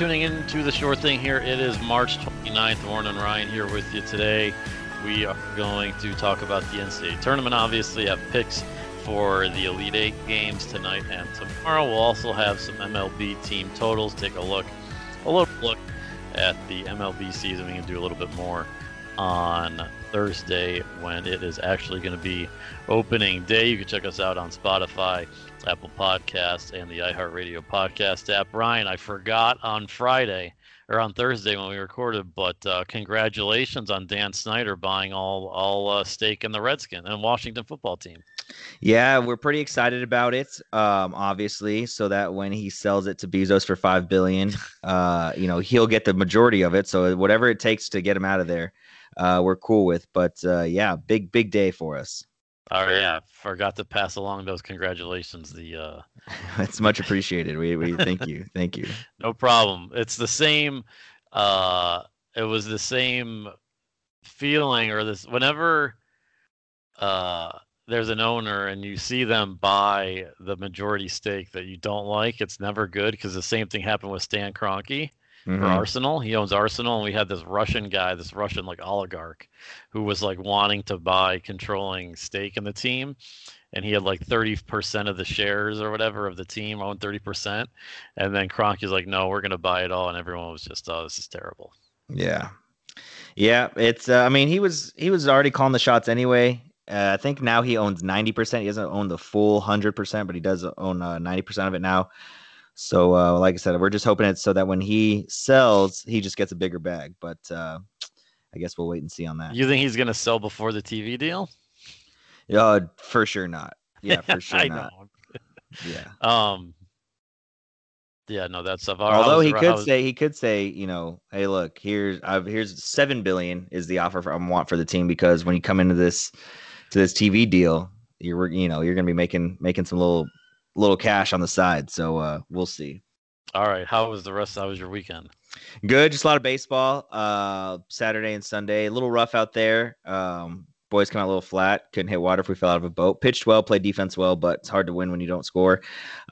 Tuning in to the short thing here. It is March 29th. Warren and Ryan here with you today. We are going to talk about the NCAA tournament, obviously, have picks for the Elite Eight games tonight and tomorrow. We'll also have some MLB team totals. Take a look, a little look at the MLB season. We can do a little bit more on Thursday when it is actually going to be opening day. You can check us out on Spotify, Apple Podcasts, and the iHeartRadio podcast app. Ryan, I forgot on Friday or on Thursday when we recorded, but uh, congratulations on Dan Snyder buying all all uh, stake in the Redskin and Washington football team. Yeah, we're pretty excited about it. Um, obviously, so that when he sells it to Bezos for five billion, uh, you know, he'll get the majority of it. So whatever it takes to get him out of there, uh, we're cool with. But uh, yeah, big big day for us. Oh yeah, forgot to pass along those congratulations. The uh it's much appreciated. We we thank you. Thank you. No problem. It's the same uh it was the same feeling or this whenever uh there's an owner and you see them buy the majority stake that you don't like, it's never good because the same thing happened with Stan Kroenke for Mhm. Arsenal. He owns Arsenal, and we had this Russian guy, this Russian like oligarch, who was like wanting to buy controlling stake in the team, and he had like thirty percent of the shares or whatever of the team, owned thirty percent, and then Kroenke's like, no, we're gonna buy it all, and everyone was just, oh, this is terrible. Yeah, yeah. It's. Uh, I mean, he was he was already calling the shots anyway. Uh, I think now he owns ninety percent. He doesn't own the full hundred percent, but he does own ninety percent of it now. So, uh, like I said, we're just hoping it's so that when he sells, he just gets a bigger bag. But uh, I guess we'll wait and see on that. You think he's gonna sell before the TV deal? Uh, for sure not. Yeah, for sure not. Yeah. Um. Yeah, no, that's stuff. Although he could how's- say he could say, you know, hey, look, here's I've here's seven billion is the offer for, I want for the team because when you come into this to this TV deal, you're you know you're gonna be making making some little little cash on the side. So uh, we'll see. All right, how was the rest? How was your weekend? Good, just a lot of baseball. Uh, Saturday and Sunday, a little rough out there. Um, boys come out a little flat. Couldn't hit water if we fell out of a boat. Pitched well, played defense well, but it's hard to win when you don't score.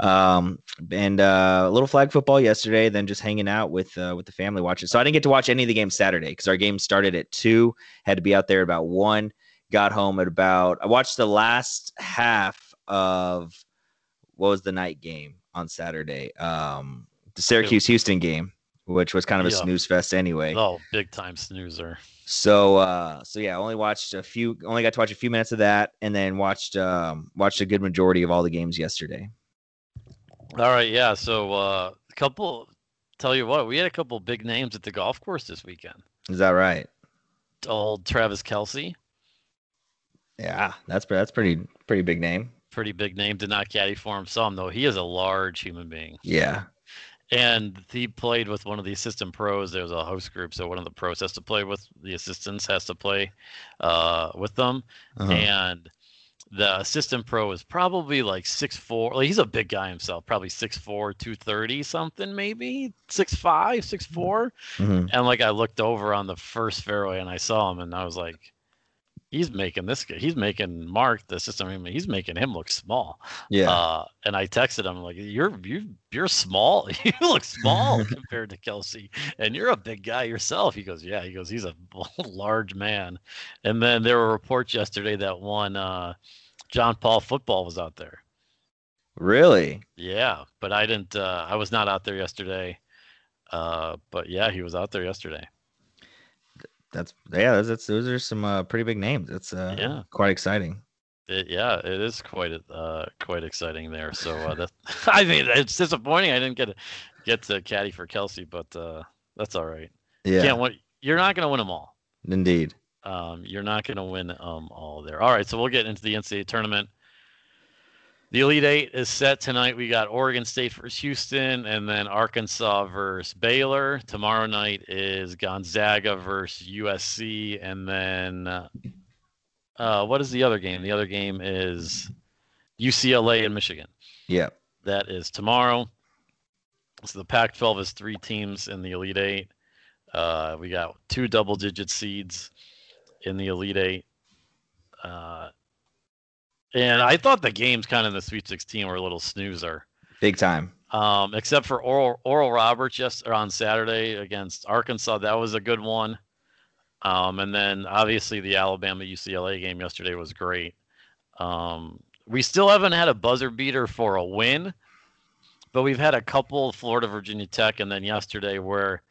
Um, and uh, a little flag football yesterday. Then just hanging out with uh, with the family watching. So I didn't get to watch any of the games Saturday because our game started at two. Had to be out there about one. Got home at about. I watched the last half of what was the night game on Saturday. Um, the Syracuse Houston game, which was kind of a Yeah. snooze fest anyway. Oh, big time snoozer. So uh so yeah, only watched a few only got to watch a few minutes of that and then watched um watched a good majority of all the games yesterday. All right, yeah. So uh, a couple. Tell you what, we had a couple big names at the golf course this weekend. Is that right? Old Travis Kelce, Yeah, that's that's pretty pretty big name. Pretty big name. Did not caddy for him some though. He is a large human being, Yeah. and he played with one of the assistant pros. There's a host group, so one of the pros has to play with the assistants has to play uh, with them, Uh-huh. and the assistant pro is probably like six four. Like he's a big guy himself, probably six four, two thirty something, maybe six five, six four. Mhm. And like I looked over on the first fairway and I saw him and I was like, he's making this guy, he's making Mark, the system, I mean, he's making him look small. Yeah. Uh, and I texted him like, you're you you're small. you look small compared to Kelce, and you're a big guy yourself. He goes, yeah. He goes, he's a large man. And then there were reports yesterday that one uh, John Paul football was out there. really? Yeah, but I didn't. Uh, I was not out there yesterday. Uh, but yeah, he was out there yesterday. That's yeah, that's, that's those are some uh, pretty big names. It's uh Yeah. quite exciting. It, yeah, it is quite uh, quite exciting there. So uh, that I mean, it's disappointing I didn't get to, get to caddy for Kelce, but uh, that's all right. Yeah. Can't win. You're not going to win them all. Indeed. Um, you're not going to win um all there. All right, so we'll get into the NCAA tournament. The Elite Eight is set tonight. We got Oregon State versus Houston, and then Arkansas versus Baylor. Tomorrow night is Gonzaga versus USC, and then uh, uh, what is the other game? The other game is UCLA and Michigan. Yeah. That is tomorrow. So the Pac-12 is three teams in the Elite Eight. Uh, we got two double-digit seeds in the Elite Eight. Uh, and I thought the games kind of in the Sweet 16 were a little snoozer. Big time. Um, except for Oral Oral Roberts yes on Saturday against Arkansas, that was a good one. Um, and then obviously the Alabama UCLA game yesterday was great. Um, we still haven't had a buzzer beater for a win, but we've had a couple Florida Virginia Tech and then yesterday where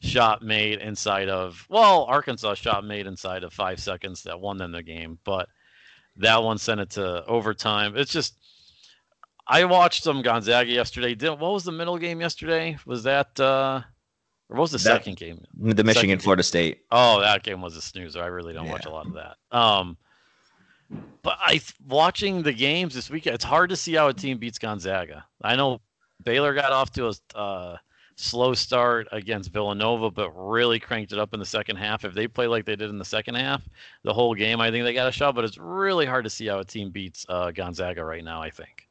shot made inside of well Arkansas shot made inside of five seconds that won them the game, but that one sent it to overtime. It's just I watched some Gonzaga yesterday. Did what was the middle game yesterday? Was that uh or what was the That- second game? The Michigan Second- Florida State. Oh, that game was a snoozer. I really don't watch a lot of that. Um, but I watching the games this weekend. It's hard to see how a team beats Gonzaga. I know Baylor got off to a uh, slow start against Villanova, but really cranked it up in the second half. If they play like they did in the second half, the whole game, I think they got a shot. But it's really hard to see how a team beats uh, Gonzaga right now. I think.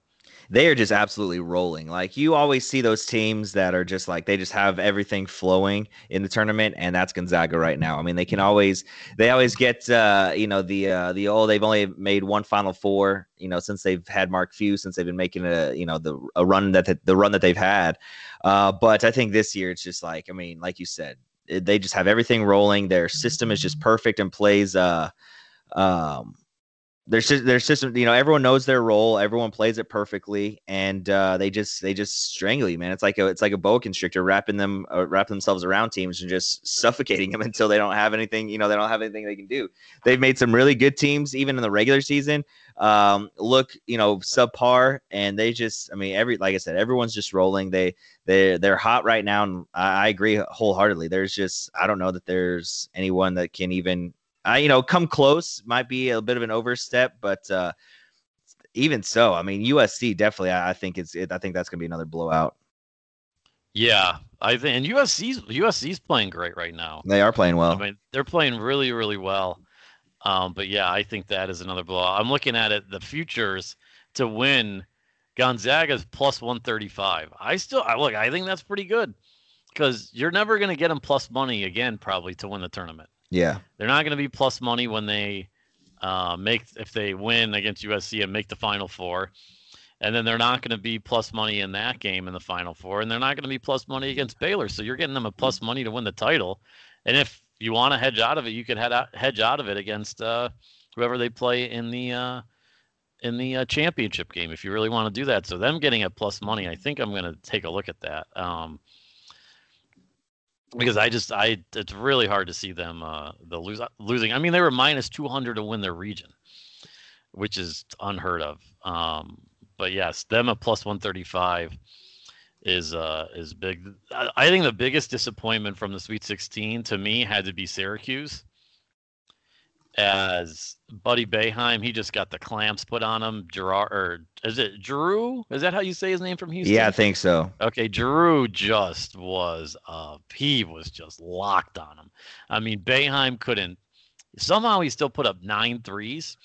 They are just absolutely rolling. Like you always see those teams that are just like they just have everything flowing in the tournament, and that's Gonzaga right now. I mean, they can always they always get uh, you know the uh, the oh they've only made one Final Four you know since they've had Mark Few since they've been making a you know the a run that the run that they've had. Uh, but I think this year it's just like I mean, like you said, it- they just have everything rolling. Their system is just perfect and plays. Uh, um, their their system, you know, everyone knows their role, everyone plays it perfectly, and uh, they just they just strangle you, man. It's like a it's like a boa constrictor wrapping them uh, wrapping themselves around teams and just suffocating them until they don't have anything, you know, they don't have anything they can do. They've made some really good teams even in the regular season um, look, you know, subpar, and they just, I mean, every like I said, everyone's just rolling. They they they're hot right now, and I, I agree wholeheartedly. There's just I don't know that there's anyone that can even uh, you know, come close might be a bit of an overstep, but uh, even so, I mean, USC definitely. I, I think it's. It, I think that's gonna be another blowout. Yeah, I think and USC's USC's playing great right now. They are playing well. I mean, they're playing really, really well. Um, but yeah, I think that is another blowout. I'm looking at it. The futures to win Gonzaga's plus 135. I still, I look. I think that's pretty good because you're never going to get them plus money again, probably to win the tournament. Yeah, They're not going to be plus money when they uh, make if they win against USC and make the Final Four, and then they're not going to be plus money in that game in the Final Four, and they're not going to be plus money against Baylor. So you're getting them a plus money to win the title, and if you want to hedge out of it, you could head out, hedge out of it against uh, whoever they play in the uh, in the uh, championship game if you really want to do that. So them getting a plus money, I think I'm going to take a look at that. Um, because I just I it's really hard to see them uh the lose losing. I mean they were minus 200 to win their region, which is unheard of. Um but yes, them a plus 135 is uh is big. I, I think the biggest disappointment from the Sweet 16 to me had to be Syracuse. As Buddy Boeheim, he just got the clamps put on him. Gerard, or is it Drew? Is that how you say his name from Houston? yeah, I think so. Okay, Drew just was uh he was just locked on him. I mean, Boeheim couldn't somehow he still put up nine threes,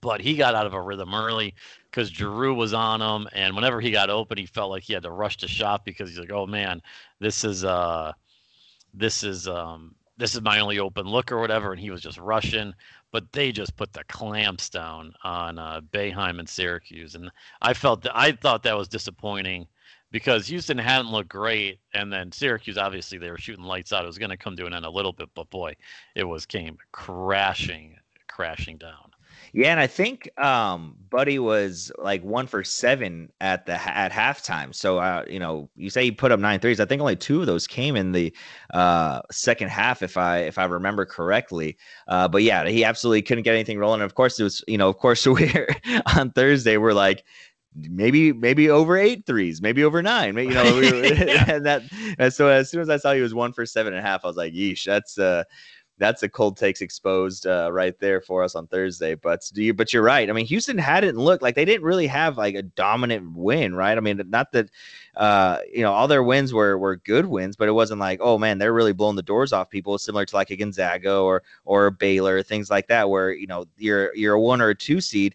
but he got out of a rhythm early because Drew was on him, and whenever he got open, he felt like he had to rush to shot because he's like, oh man, this is uh this is um this is my only open look or whatever, and he was just rushing. But they just put the clamps down on uh, Boeheim and Syracuse, and I felt that I thought that was disappointing because Houston hadn't looked great, and then Syracuse obviously they were shooting lights out. It was going to come to an end a little bit, but boy, it was came crashing, crashing down. Yeah, and I think um, Buddy was like one for seven at the at halftime. So uh, you know, you say he put up nine threes. I think only two of those came in the uh, second half, if I if I remember correctly. Uh, but yeah, he absolutely couldn't get anything rolling. And of course, it was you know, of course, we're on Thursday. We're like. Maybe maybe over eight threes, maybe over nine. Maybe, you know, we were, and that. And so as soon as I saw he was one for seven and a half, I was like, "Yeesh, that's uh, that's a cold takes exposed uh, right there for us on Thursday. But do you? But you're right. I mean, Houston hadn't looked like they didn't really have like a dominant win, right? I mean, not that uh, you know all their wins were were good wins, but it wasn't like oh man, they're really blowing the doors off people, similar to like a Gonzaga or or a Baylor, things like that, where you know you're you're a one or a two seed.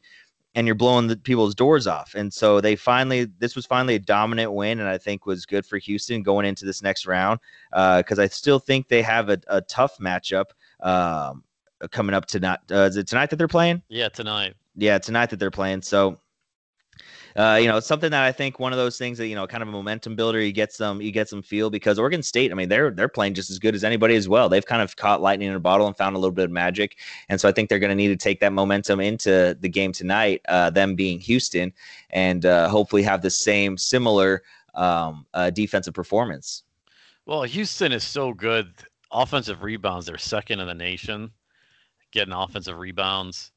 And you're blowing the people's doors off, and so they finally. This was finally a dominant win, and I think was good for Houston going into this next round because I still think they have a, a tough matchup um, coming up tonight. Uh, is it tonight that they're playing? Yeah, tonight. Yeah, tonight that they're playing. So uh, you know, something that I think one of those things that you know, kind of a momentum builder. You get some, you get some feel because Oregon State. I mean, they're they're playing just as good as anybody as well. They've kind of caught lightning in a bottle and found a little bit of magic, and so I think they're going to need to take that momentum into the game tonight. Uh, them being Houston, and uh, hopefully have the same similar um, uh, defensive performance. Well, Houston is so good. Offensive rebounds, they're second in the nation, getting offensive rebounds.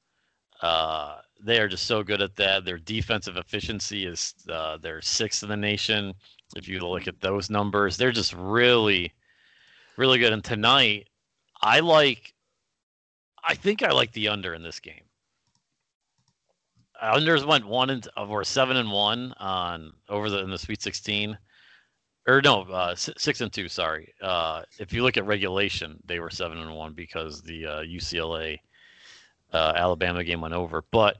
Uh, they are just so good at that. Their defensive efficiency is uh, sixth in the nation. If you look at those numbers, they're just really, really good. And tonight, I like, I think I like the under in this game. Unders went one and or seven and one on over the in the Sweet Sixteen, or no, uh, six and two. Sorry. Uh, if you look at regulation, they were seven and one because the uh, UCLA uh, Alabama game went over. But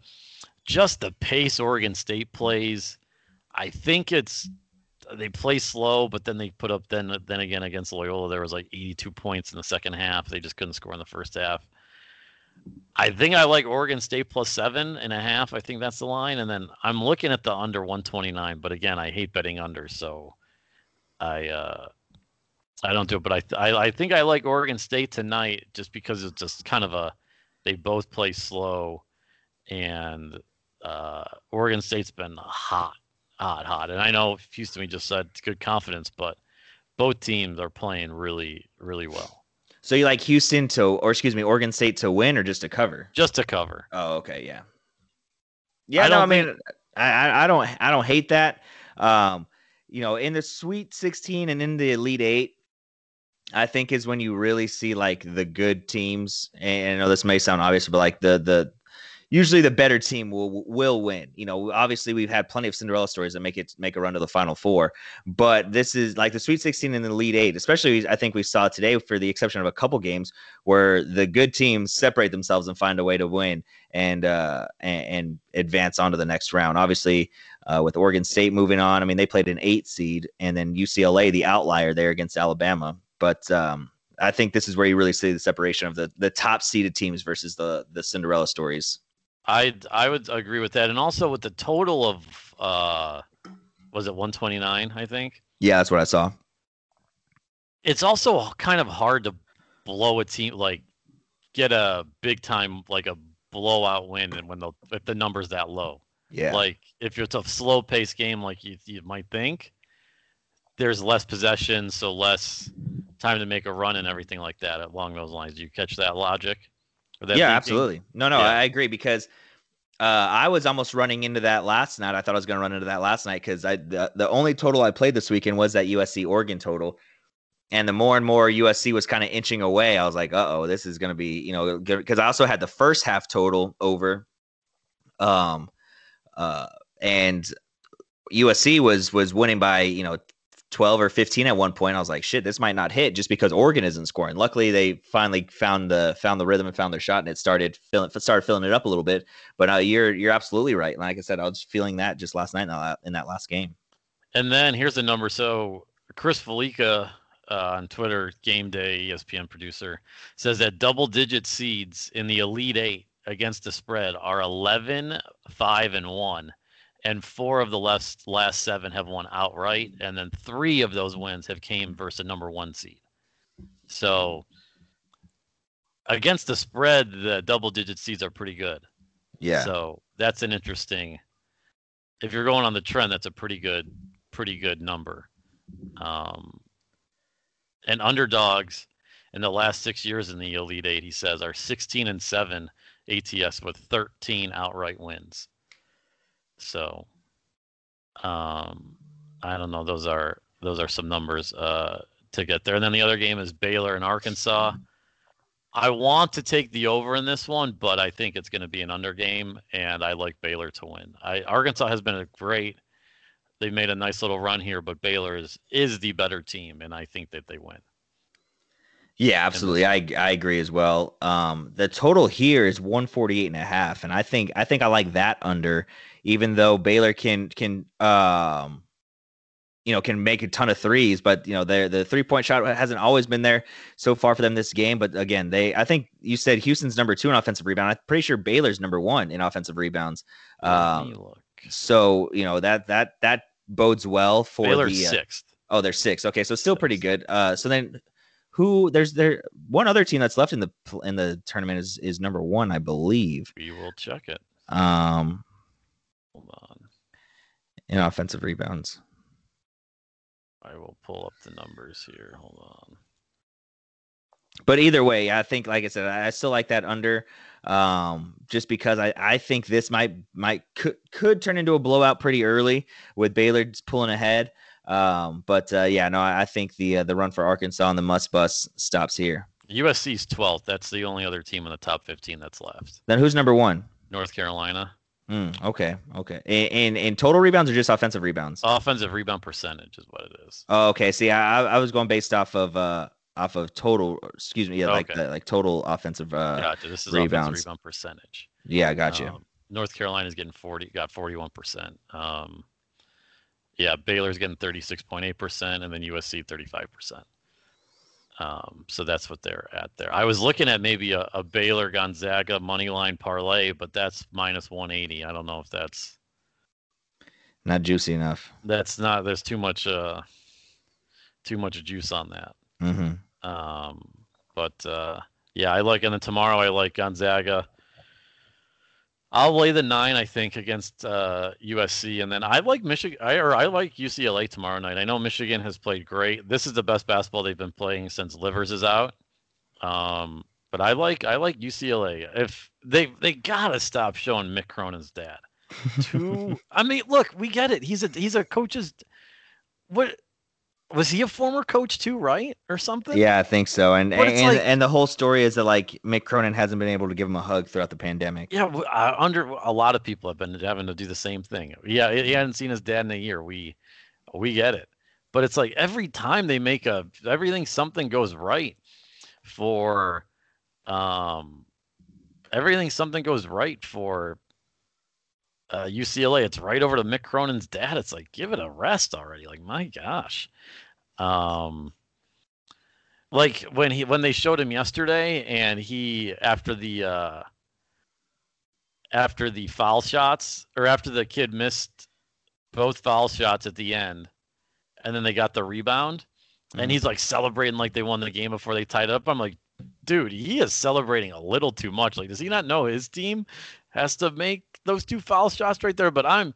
just the pace Oregon State plays, I think it's they play slow, but then they put up then then again against Loyola there was like 82 points in the second half. They just couldn't score in the first half. I think I like Oregon State plus seven and a half. I think that's the line, and then I'm looking at the under 129. But again, I hate betting under, so I uh, I don't do it. But I, I I think I like Oregon State tonight just because it's just kind of a they both play slow, and uh, Oregon State's been hot, hot, hot. And I know Houston, we just said good confidence, but both teams are playing really, really well. So you like Houston to, or excuse me, Oregon State to win or just to cover? Just to cover. Oh, okay, yeah, yeah. I no, I mean, think... I, I don't, I don't hate that. Um, you know, in the Sweet 16 and in the Elite Eight, I think is when you really see like the good teams. And I know this may sound obvious, but like the the usually the better team will will win. You know, obviously we've had plenty of Cinderella stories that make it make a run to the Final Four, but this is like the Sweet 16 and the Elite Eight. Especially, I think we saw today, for the exception of a couple games, where the good teams separate themselves and find a way to win and uh, and, and advance on to the next round. Obviously, uh, with Oregon State moving on, I mean they played an eight seed, and then UCLA, the outlier there against Alabama. But um, I think this is where you really see the separation of the the top seeded teams versus the the Cinderella stories. I I would agree with that, and also with the total of uh, was it 129? I think. Yeah, that's what I saw. It's also kind of hard to blow a team like get a big time like a blowout win, and when the if the number's that low. Yeah. Like if it's a slow paced game, like you you might think, there's less possession, so less time to make a run and everything like that along those lines. Do you catch that logic? That yeah, thinking? absolutely. No, no, yeah. I agree because uh, I was almost running into that last night. I thought I was going to run into that last night because I the, the only total I played this weekend was that USC Oregon total. And the more and more USC was kind of inching away, I was like, "Uh oh, this is going to be you know." Because I also had the first half total over, um, uh, and USC was was winning by you know 12 or 15 at one point. I was like, shit, this might not hit just because Oregon isn't scoring. Luckily, they finally found the found the rhythm and found their shot, and it started filling started filling it up a little bit. But uh, you're you're absolutely right. Like I said, I was feeling that just last night in that, in that last game. And then here's the number. So Chris Fallica uh, on Twitter, Game Day ESPN producer, says that double digit seeds in the Elite Eight against the spread are 11, 5, and 1 and four of the last last seven have won outright, and then three of those wins have came versus a number one seed. So against the spread, the double digit seeds are pretty good. Yeah. So that's an interesting. If you're going on the trend, that's a pretty good, pretty good number. Um, and underdogs in the last six years in the Elite Eight, he says, are 16 and seven ATS with 13 outright wins. So, um, I don't know. Those are those are some numbers uh, to get there. And then the other game is Baylor and Arkansas. I want to take the over in this one, but I think it's going to be an under game, and I like Baylor to win. I, Arkansas has been a great. They've made a nice little run here, but Baylor is is the better team, and I think that they win. Yeah, absolutely. I I agree as well. Um, the total here is 148 and a half, and I think I think I like that under even though Baylor can can um you know can make a ton of threes, but you know the the three point shot hasn't always been there so far for them this game. But again, they I think you said Houston's number two in offensive rebound. I'm pretty sure Baylor's number one in offensive rebounds. Um, So you know that that that bodes well for Baylor's the. Uh, sixth. oh, they're six. Okay, so still pretty good. Uh, so then who? There's there one other team that's left in the in the tournament is is number one, I believe. We will check it. Um, Hold on. in offensive rebounds. I will pull up the numbers here. Hold on. but either way, I think, like I said, I still like that under, um, just because I, I think this might might could could turn into a blowout pretty early with Baylor pulling ahead. Um, but uh, yeah, no, I, think the uh, the run for Arkansas and the Muss Bus stops here. USC's 12th. That's the only other team in the top 15 that's left. Then who's number one? North Carolina. Hmm, okay, okay. In, in in total rebounds or just offensive rebounds? Offensive rebound percentage is what it is. Oh, okay. See, I I was going based off of uh off of total. Excuse me, yeah, like Okay. the, like total offensive. Uh, Gotcha. This is rebounds. offensive rebound percentage. yeah, I got you. Um, North Carolina's getting 40, got 41%. Um, yeah, Baylor's getting 36.8%, and then USC 35%. Um, so that's what they're at there. I was looking at maybe a, a Baylor Gonzaga money line parlay, but that's minus 180. I don't know if that's Not juicy enough. that's not. There's too much uh, too much juice on that. Mm-hmm. Um, but uh, yeah, I like, and then tomorrow I like Gonzaga. I'll lay the nine, I think, against uh, USC, and then I like Michigan. I or I like UCLA tomorrow night. I know Michigan has played great. This is the best basketball they've been playing since Livers is out. Um, but I like I like UCLA. If they they gotta stop showing Mick Cronin's dad. Too. I mean, look, we get it. He's a he's a coach's. What was he a former coach too, right, or something? Yeah, I think so. And and, and, like- and the whole story is that like Mick Cronin hasn't been able to give him a hug throughout the pandemic. Yeah, uh, under a lot of people have been having to do the same thing. Yeah, he he hadn't seen his dad in a year. We we get it, but it's like every time they make a everything something goes right for um everything something goes right for uh, UCLA. It's right over to Mick Cronin's dad. It's like give it a rest already. Like my gosh, um. Like when he when they showed him yesterday, and he after the uh, after the foul shots or after the kid missed both foul shots at the end and then they got the rebound Mhm. and he's like celebrating like they won the game before they tied up. I'm like, dude, he is celebrating a little too much. Like, does he not know his team has to make those two foul shots right there? But I'm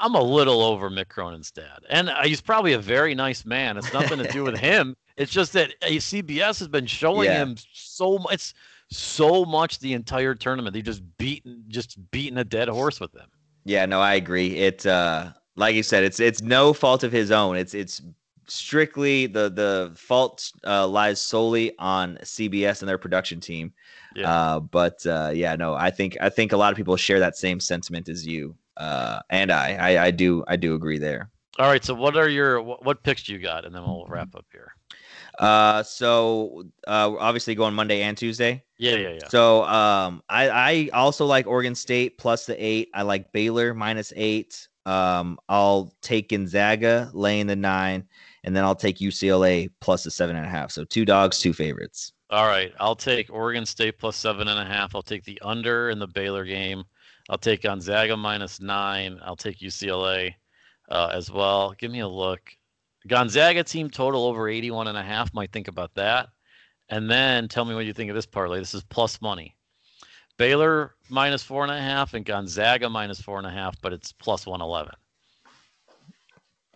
I'm a little over Mick Cronin's dad. And uh, he's probably a very nice man. It's nothing to do with him. It's just that uh, CBS has been showing Yeah. him so much. It's so much the entire tournament. They just beaten just beating a dead horse with him. Yeah, no, I agree. It uh like you said, it's it's no fault of his own. It's it's strictly the the fault uh, lies solely on CBS and their production team. Yeah. Uh, but uh, yeah, no, I think I think a lot of people share that same sentiment as you. Uh, and I, I I do I do agree there. All right. So what are your what, what picks do you got? And then we'll wrap up here. Uh, so uh, obviously going Monday and Tuesday. Yeah, yeah, yeah. So um, I I also like Oregon State plus the eight. I like Baylor minus eight. Um, I'll take Gonzaga laying the nine, and then I'll take UCLA plus the seven and a half. So two dogs, two favorites. All right. I'll take Oregon State plus seven and a half. I'll take the under in the Baylor game. I'll take Gonzaga minus nine. I'll take UCLA uh, as well. Give me a look. Gonzaga team total over 81 and a half. Might think about that. And then tell me what you think of this parlay. This is plus money. Baylor minus four and a half and Gonzaga minus four and a half, but it's plus 111.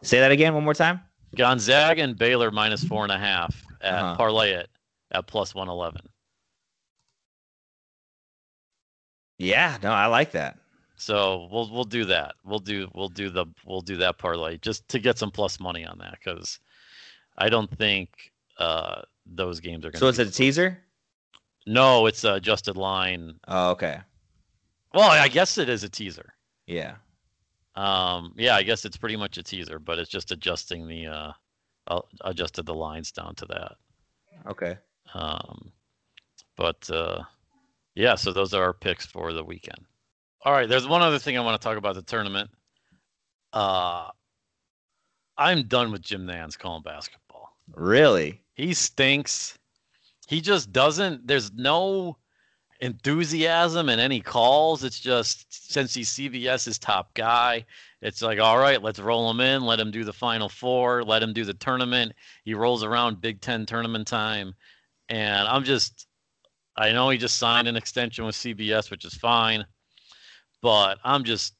Say that again one more time. Gonzaga and Baylor minus four and a half at Uh-huh. parlay it at plus 111. Yeah, no, I like that. So we'll we'll do that. We'll do we'll do the we'll do that parlay just to get some plus money on that because I don't think uh, those games are going. to So it's a teaser. no, it's a adjusted line. Oh, okay. Well, I guess it is a teaser. Yeah. Um, yeah, I guess it's pretty much a teaser, but it's just adjusting the uh, uh, adjusted the lines down to that. Okay. Um, but uh, yeah, so those are our picks for the weekend. All right, there's one other thing I want to talk about the tournament. Uh, I'm done with Jim Nantz calling basketball. Really? He stinks. He just doesn't. There's no. enthusiasm and any calls. It's just since he's CBS's top guy, it's like, all right, let's roll him in, let him do the final four, let him do the tournament. He rolls around Big Ten tournament time. And I'm just, I know he just signed an extension with CBS, which is fine, but I'm just,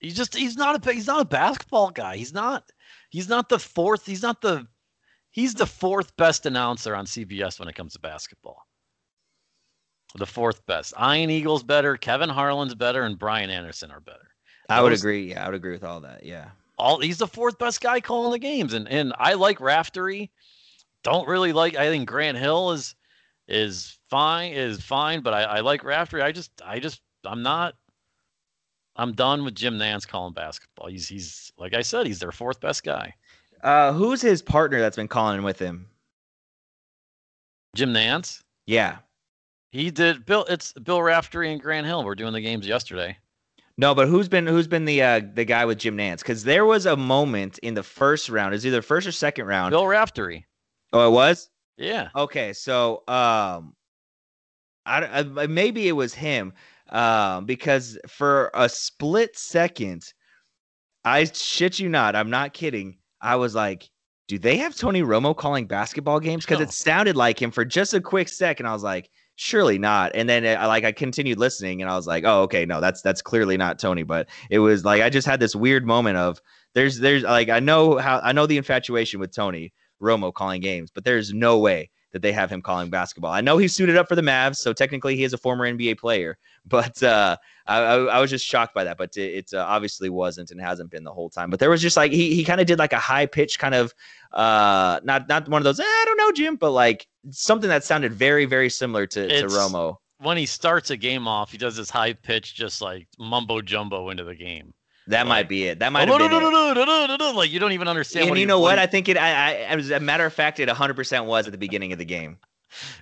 he's just, he's not a, he's not a basketball guy. He's not, he's not the fourth, he's not the, he's the fourth best announcer on CBS when it comes to basketball the fourth best. Ian Eagle's better, Kevin Harlan's better, and Brian Anderson are better. I would agree. Yeah, I would agree with all that. Yeah. All he's the fourth best guy calling the games, and and I like Raftery. Don't really like. I think Grant Hill is is fine is fine, but I, I like Raftery. I just I just I'm not. I'm done with Jim Nantz calling basketball. He's he's like I said, he's their fourth best guy. Uh, who's his partner that's been calling with him? Jim Nantz? Yeah. He did. Bill. It's Bill Raftery and Grant Hill. We're doing the games yesterday. No, but who's been who's been the uh, the guy with Jim Nantz? Because there was a moment in the first round. Is either first or second round. Bill Raftery. Oh, it was. Yeah. Okay, so um, I, I maybe it was him, um, because for a split second, I shit you not, I'm not kidding. I was like, do they have Tony Romo calling basketball games? Because it sounded like him for just a quick second. I was like, surely not and then I like i continued listening and i was like oh okay no that's that's clearly not tony but it was like i just had this weird moment of there's there's like i know how i know the infatuation with tony romo calling games but there's no way that they have him calling basketball i know he's suited up for the mavs so technically he is a former nba player but uh I, I, was just shocked by that, but it, it uh, obviously wasn't and hasn't been the whole time. But there was just like he he kind of did like a high pitch kind of uh not not one of those eh, I don't know Jim, but like something that sounded very very similar to, to Romo. When he starts a game off, he does this high pitch, just like mumbo jumbo into the game. That might be it. That might have been it. Like you don't even understand. And you know what? I think it. I, I, as a matter of fact, it 100 percent was at the beginning of the game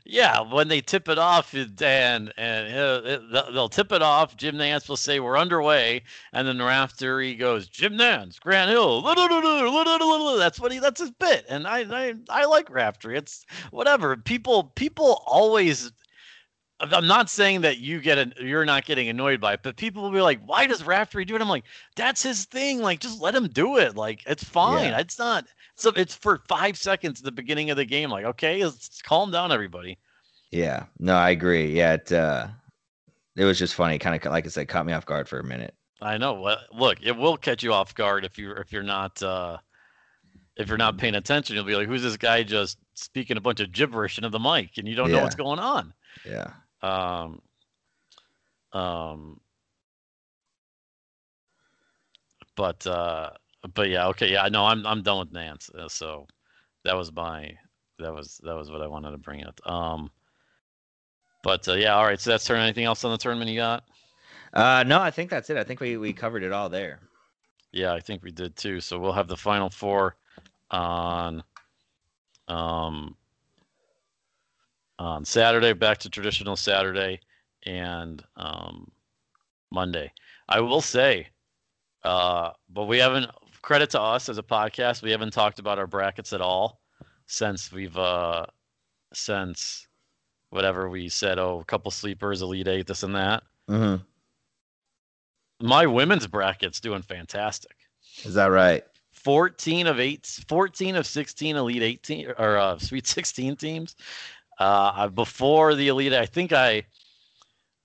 yeah, when they tip it off, and and uh, they'll tip it off. Jim Nantz will say we're underway, and then Raftery goes Jim Nantz, Grant Hill. That's what he. That's his bit, and I I, I like Raftery. It's whatever. People people always. I'm not saying that you get a, you're not getting annoyed by it, but people will be like, "Why does Raftery do it?" I'm like, "That's his thing. Like, just let him do it. Like, it's fine. Yeah. It's not." So it's for five seconds at the beginning of the game. Like, okay, let's calm down, everybody. Yeah, no, I agree. Yeah, it, uh, it was just funny. Kind of like I said, caught me off guard for a minute. I know. Well, look, it will catch you off guard if you're if you're not uh, if you're not paying attention. You'll be like, "Who's this guy just speaking a bunch of gibberish into the mic?" And you don't yeah. know what's going on. Yeah. Um. Um. But uh, but yeah, okay, yeah, no, I'm I'm done with Nantz. Uh, so that was my that was that was what I wanted to bring up. Um, but uh, yeah, all right. So that's turn. Anything else on the tournament you got? Uh, no, I think that's it. I think we we covered it all there. Yeah, I think we did too. So we'll have the final four on um on Saturday, back to traditional Saturday, and um Monday. I will say, uh, but we haven't credit to us as a podcast. We haven't talked about our brackets at all since we've uh since whatever we said. Oh, a couple sleepers, elite eight, this and that. Mm-hmm. My women's bracket's doing fantastic. Is that right? 14 of 8 14 of 16 elite 18 or uh, sweet 16 teams uh, before the elite i think i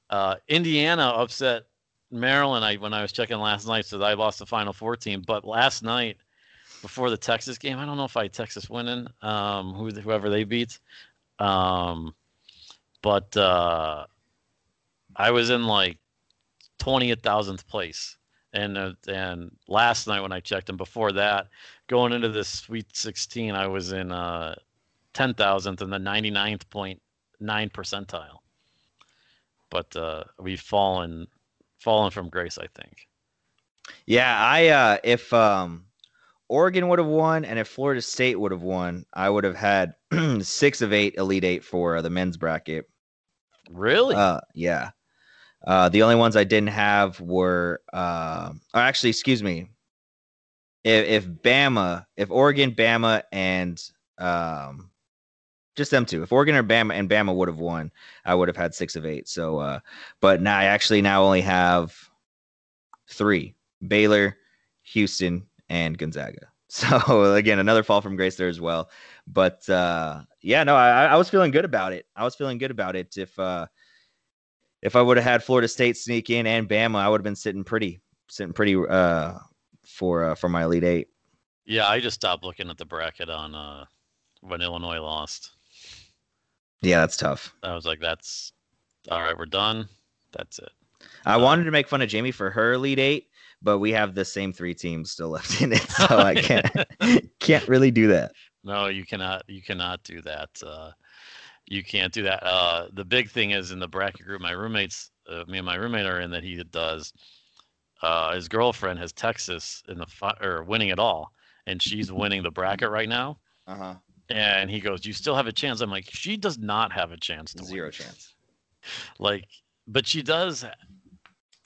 uh, indiana upset Maryland, I when I was checking last night, so I lost the Final Four team. But last night, before the Texas game, I don't know if I had Texas winning, um, who whoever they beat, um, but uh, I was in like twentieth thousandth place, and uh, and last night when I checked, and before that, going into this Sweet Sixteen, I was in uh, ten thousandth and the ninety ninth point nine percentile. But uh, we've fallen fallen from grace, I think. Yeah, I uh if um Oregon would have won and if Florida State would have won, I would have had 6 of 8 elite 8 for uh, the men's bracket. Really? Uh yeah. Uh the only ones I didn't have were uh or actually excuse me. If if Bama, if Oregon, Bama and um Just them two. If Oregon or Bama and Bama would have won, I would have had six of eight. So, uh, but now I actually now only have three: Baylor, Houston, and Gonzaga. So again, another fall from grace there as well. But uh, yeah, no, I, I was feeling good about it. I was feeling good about it. If uh, if I would have had Florida State sneak in and Bama, I would have been sitting pretty, sitting pretty uh, for uh, for my Elite Eight. Yeah, I just stopped looking at the bracket on uh, when Illinois lost. Yeah, that's tough. I was like, that's all right. We're done. That's it. I uh, wanted to make fun of Jamie for her lead Eight, but we have the same three teams still left in it, so I can't can't really do that. No, you cannot. You cannot do that. Uh, you can't do that. Uh, the big thing is in the bracket group. My roommates, uh, me and my roommate are in that. He does. Uh, his girlfriend has Texas in the fi- or winning it all, and she's winning the bracket right now. Uh huh. And he goes, "You still have a chance." I'm like, "She does not have a chance to Zero win. chance. Like, but she does.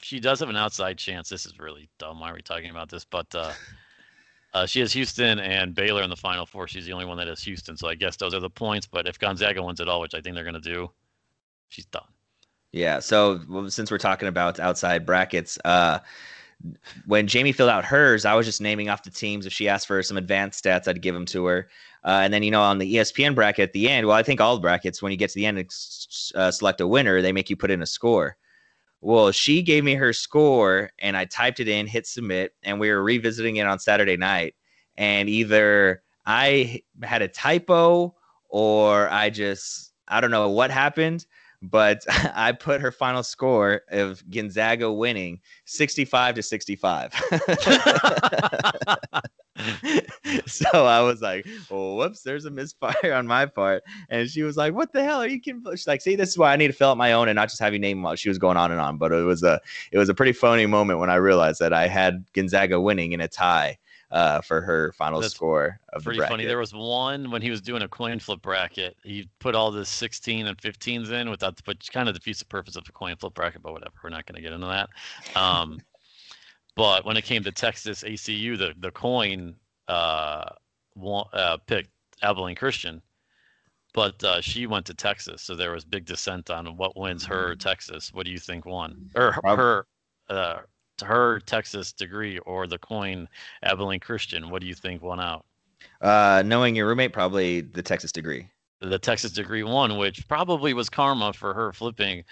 She does have an outside chance. This is really dumb. Why are we talking about this? But uh, uh, she has Houston and Baylor in the Final Four. She's the only one that has Houston. So I guess those are the points. But if Gonzaga wins at all, which I think they're going to do, she's done. Yeah. So since we're talking about outside brackets, uh, when Jamie filled out hers, I was just naming off the teams. If she asked for some advanced stats, I'd give them to her. Uh, and then, you know, on the ESPN bracket at the end, well, I think all brackets, when you get to the end and uh, select a winner, they make you put in a score. Well, she gave me her score and I typed it in, hit submit, and we were revisiting it on Saturday night. And either I had a typo or I just, I don't know what happened, but I put her final score of Gonzaga winning 65 to 65. so I was like, oh, whoops, there's a misfire on my part. And she was like, what the hell are you kidding? She's like, see, this is why I need to fill out my own and not just have you name them while she was going on and on. But it was a it was a pretty phony moment when I realized that I had Gonzaga winning in a tie uh, for her final That's score of Pretty the bracket. funny. There was one when he was doing a coin flip bracket. He put all the 16 and 15s in without, which kind of defeats the purpose of the coin flip bracket. But whatever, we're not going to get into that. Um, but when it came to Texas ACU, the the coin uh, uh, picked Abilene Christian, but uh, she went to Texas, so there was big dissent on what wins her Texas. What do you think won, or her uh, her Texas degree or the coin Abilene Christian? What do you think won out? uh, knowing your roommate, probably the Texas degree. the Texas degree won, which probably was karma for her flipping,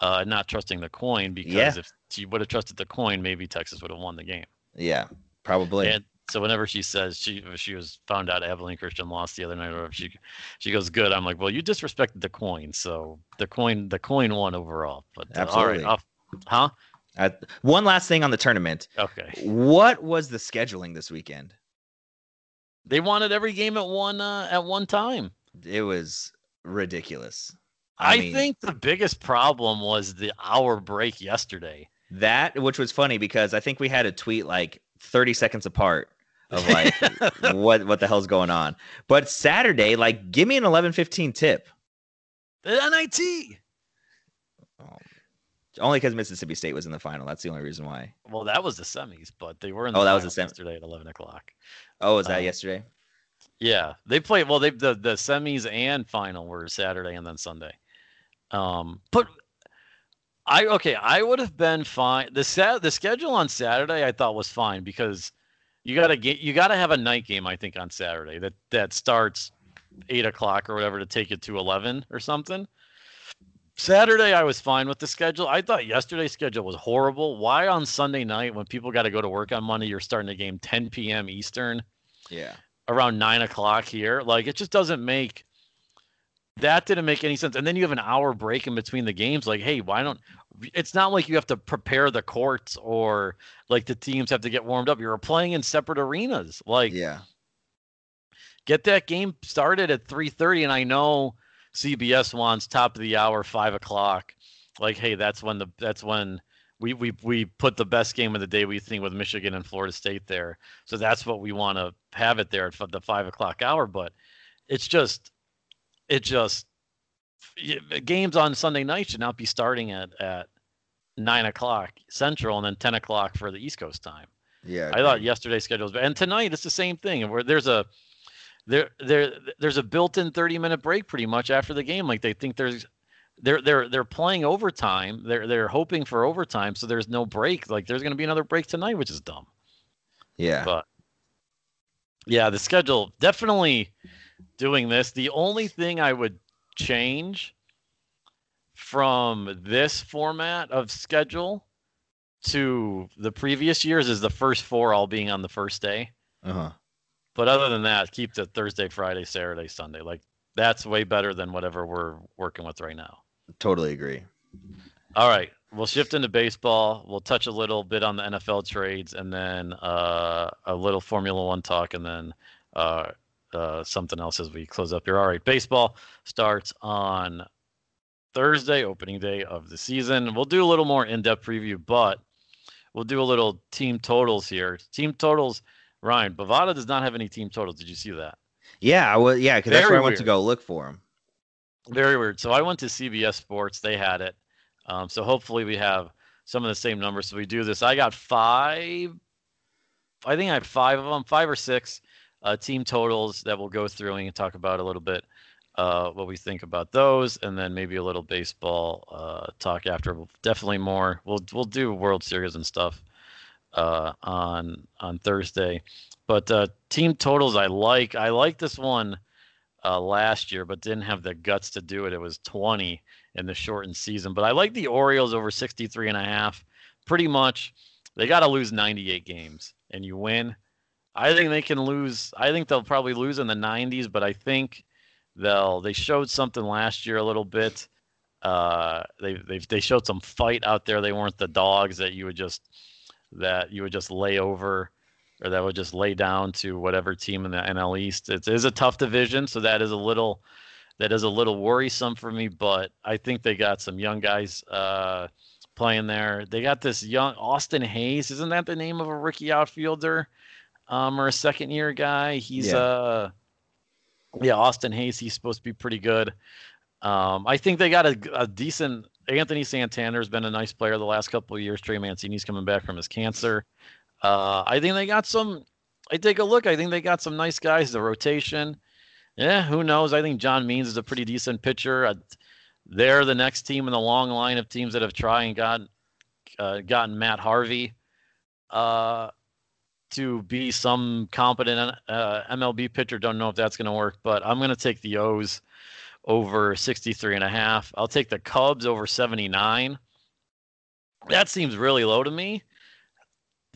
uh, not trusting the coin because Yeah. if she would have trusted the coin, maybe Texas would have won the game. Yeah, probably. And so whenever she says she she was found out Abilene Christian lost the other night, or if she she goes good, I'm like, well, you disrespected the coin, so the coin the coin won overall. But uh, all right, off, huh? Uh, one last thing on the tournament. Okay, What was the scheduling this weekend? they wanted every game at one uh, at one time. It was ridiculous. I, mean, think the biggest problem was the hour break yesterday. That, which was funny because I think we had a tweet like 30 seconds apart of like what what the hell's going on. But Saturday, like, give me an 11:15 tip. The NIT. Only because Mississippi State was in the final. That's the only reason why. Well, that was the semis, but they were in. Oh, the that was the sem- yesterday at eleven o'clock. Oh, was that Uh, yesterday? Yeah, they played. Well, they the the semis and final were Saturday and then Sunday. Um, but I okay, I would have been fine. The sat the schedule on Saturday I thought was fine because you gotta get you gotta have a night game I think on Saturday that that starts eight o'clock or whatever to take it to eleven or something. Saturday I was fine with the schedule. I thought yesterday's schedule was horrible. Why on Sunday night when people got to go to work on Monday you're starting a game 10 p.m. Eastern? Yeah. around nine o'clock here. Like it just doesn't make that didn't make any sense. And then you have an hour break in between the games. Like, hey, why don't it's not like you have to prepare the courts or like the teams have to get warmed up. You're playing in separate arenas. Like Yeah. get that game started at 3:30 and I know CBS wants top of the hour, five o'clock. Like, hey, that's when the that's when we we we put the best game of the day we think with Michigan and Florida State there. So that's what we want to have it there at the five o'clock hour. But it's just it just games on Sunday night should not be starting at at nine o'clock central and then 10 o'clock for the east coast time Yeah. I thought yesterday's schedule was bad. And tonight it's the same thing. Where there's a there there there's a built-in 30 minute break pretty much after the game. Like they think there's they're they're they're playing overtime. They're they're hoping for overtime, so there's no break. Like there's going to be another break tonight, which is dumb. Yeah. But yeah, the schedule definitely doing this. The only thing I would change from this format of schedule to the previous years is the first four all being on the first day. Uh-huh. But other than that, keep the Thursday, Friday, Saturday, Sunday. Like that's way better than whatever we're working with right now. Totally agree. All right, we'll shift into baseball. We'll touch a little bit on the NFL trades, and then uh, a little Formula One talk, and then uh, uh, something else as we close up here. All right, baseball starts on Thursday, opening day of the season. We'll do a little more in-depth preview, but we'll do a little team totals here. Team totals. Ryan Bovada does not have any team totals. Did you see that? Yeah, I was. Yeah, because that's where I went to go look for him. Very weird. So I went to CBS Sports. They had it. Um, so hopefully we have some of the same numbers. So we do this. I got five. I think I have five of them, five or six uh, team totals that we'll go through and talk about a little bit uh, what we think about those, and then maybe a little baseball uh, talk after. Definitely more. We'll we'll do World Series and stuff uh, on on Thursday. But uh, team totals, I like. I like this one uh, last year, but didn't have the guts to do it. It was 20 in the shortened season. But I like the Orioles over 63 and a half. Pretty much, they got to lose 98 games and you win. I think they can lose. I think they'll probably lose in the 90s, but I think they'll. They showed something last year a little bit. Uh, they they they showed some fight out there. They weren't the dogs that you would just that you would just lay over or that would just lay down to whatever team in the NL East. It is a tough division, so that is a little that is a little worrisome for me. But I think they got some young guys uh, playing there. They got this young Austin Hays. Isn't that the name of a rookie outfielder um, or a second year guy? He's Yeah. uh yeah Austin Hays. He's supposed to be pretty good. Um, I think they got a, a decent. Anthony Santander has been a nice player the last couple of years. Trey Mancini's coming back from his cancer. Uh, I think they got some. I take a look. I think they got some nice guys. The rotation. Yeah, who knows? I think John Means is a pretty decent pitcher. Uh, they're the next team in the long line of teams that have tried and got uh, gotten Matt Harvey uh, to be some competent uh, MLB pitcher. Don't know if that's going to work, but I'm going to take the O's over 63 and a half. I'll take the Cubs over 79. That seems really low to me.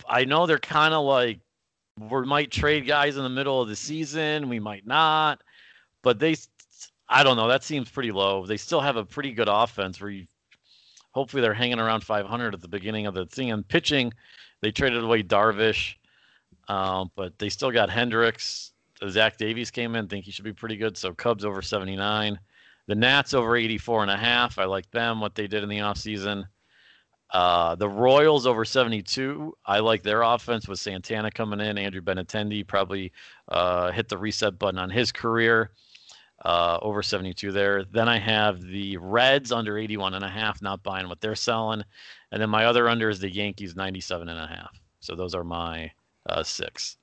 I know they're kind of like we might trade guys in the middle of the season, we might not, but they I don't know, that seems pretty low. They still have a pretty good offense where you hopefully they're hanging around 500 at the beginning of the thing and pitching they traded away Darvish um, but they still got Hendricks. Zach Davies came in, think he should be pretty good. So Cubs over 79. The Nats over 84 and a half. I like them, what they did in the offseason. Uh, the Royals over 72. I like their offense with Santana coming in. Andrew Benintendi probably uh, hit the reset button on his career. Uh, over 72 there. Then I have the Reds under 81 and a half, not buying what they're selling. And then my other under is the Yankees 97 and a half. So those are my uh, six.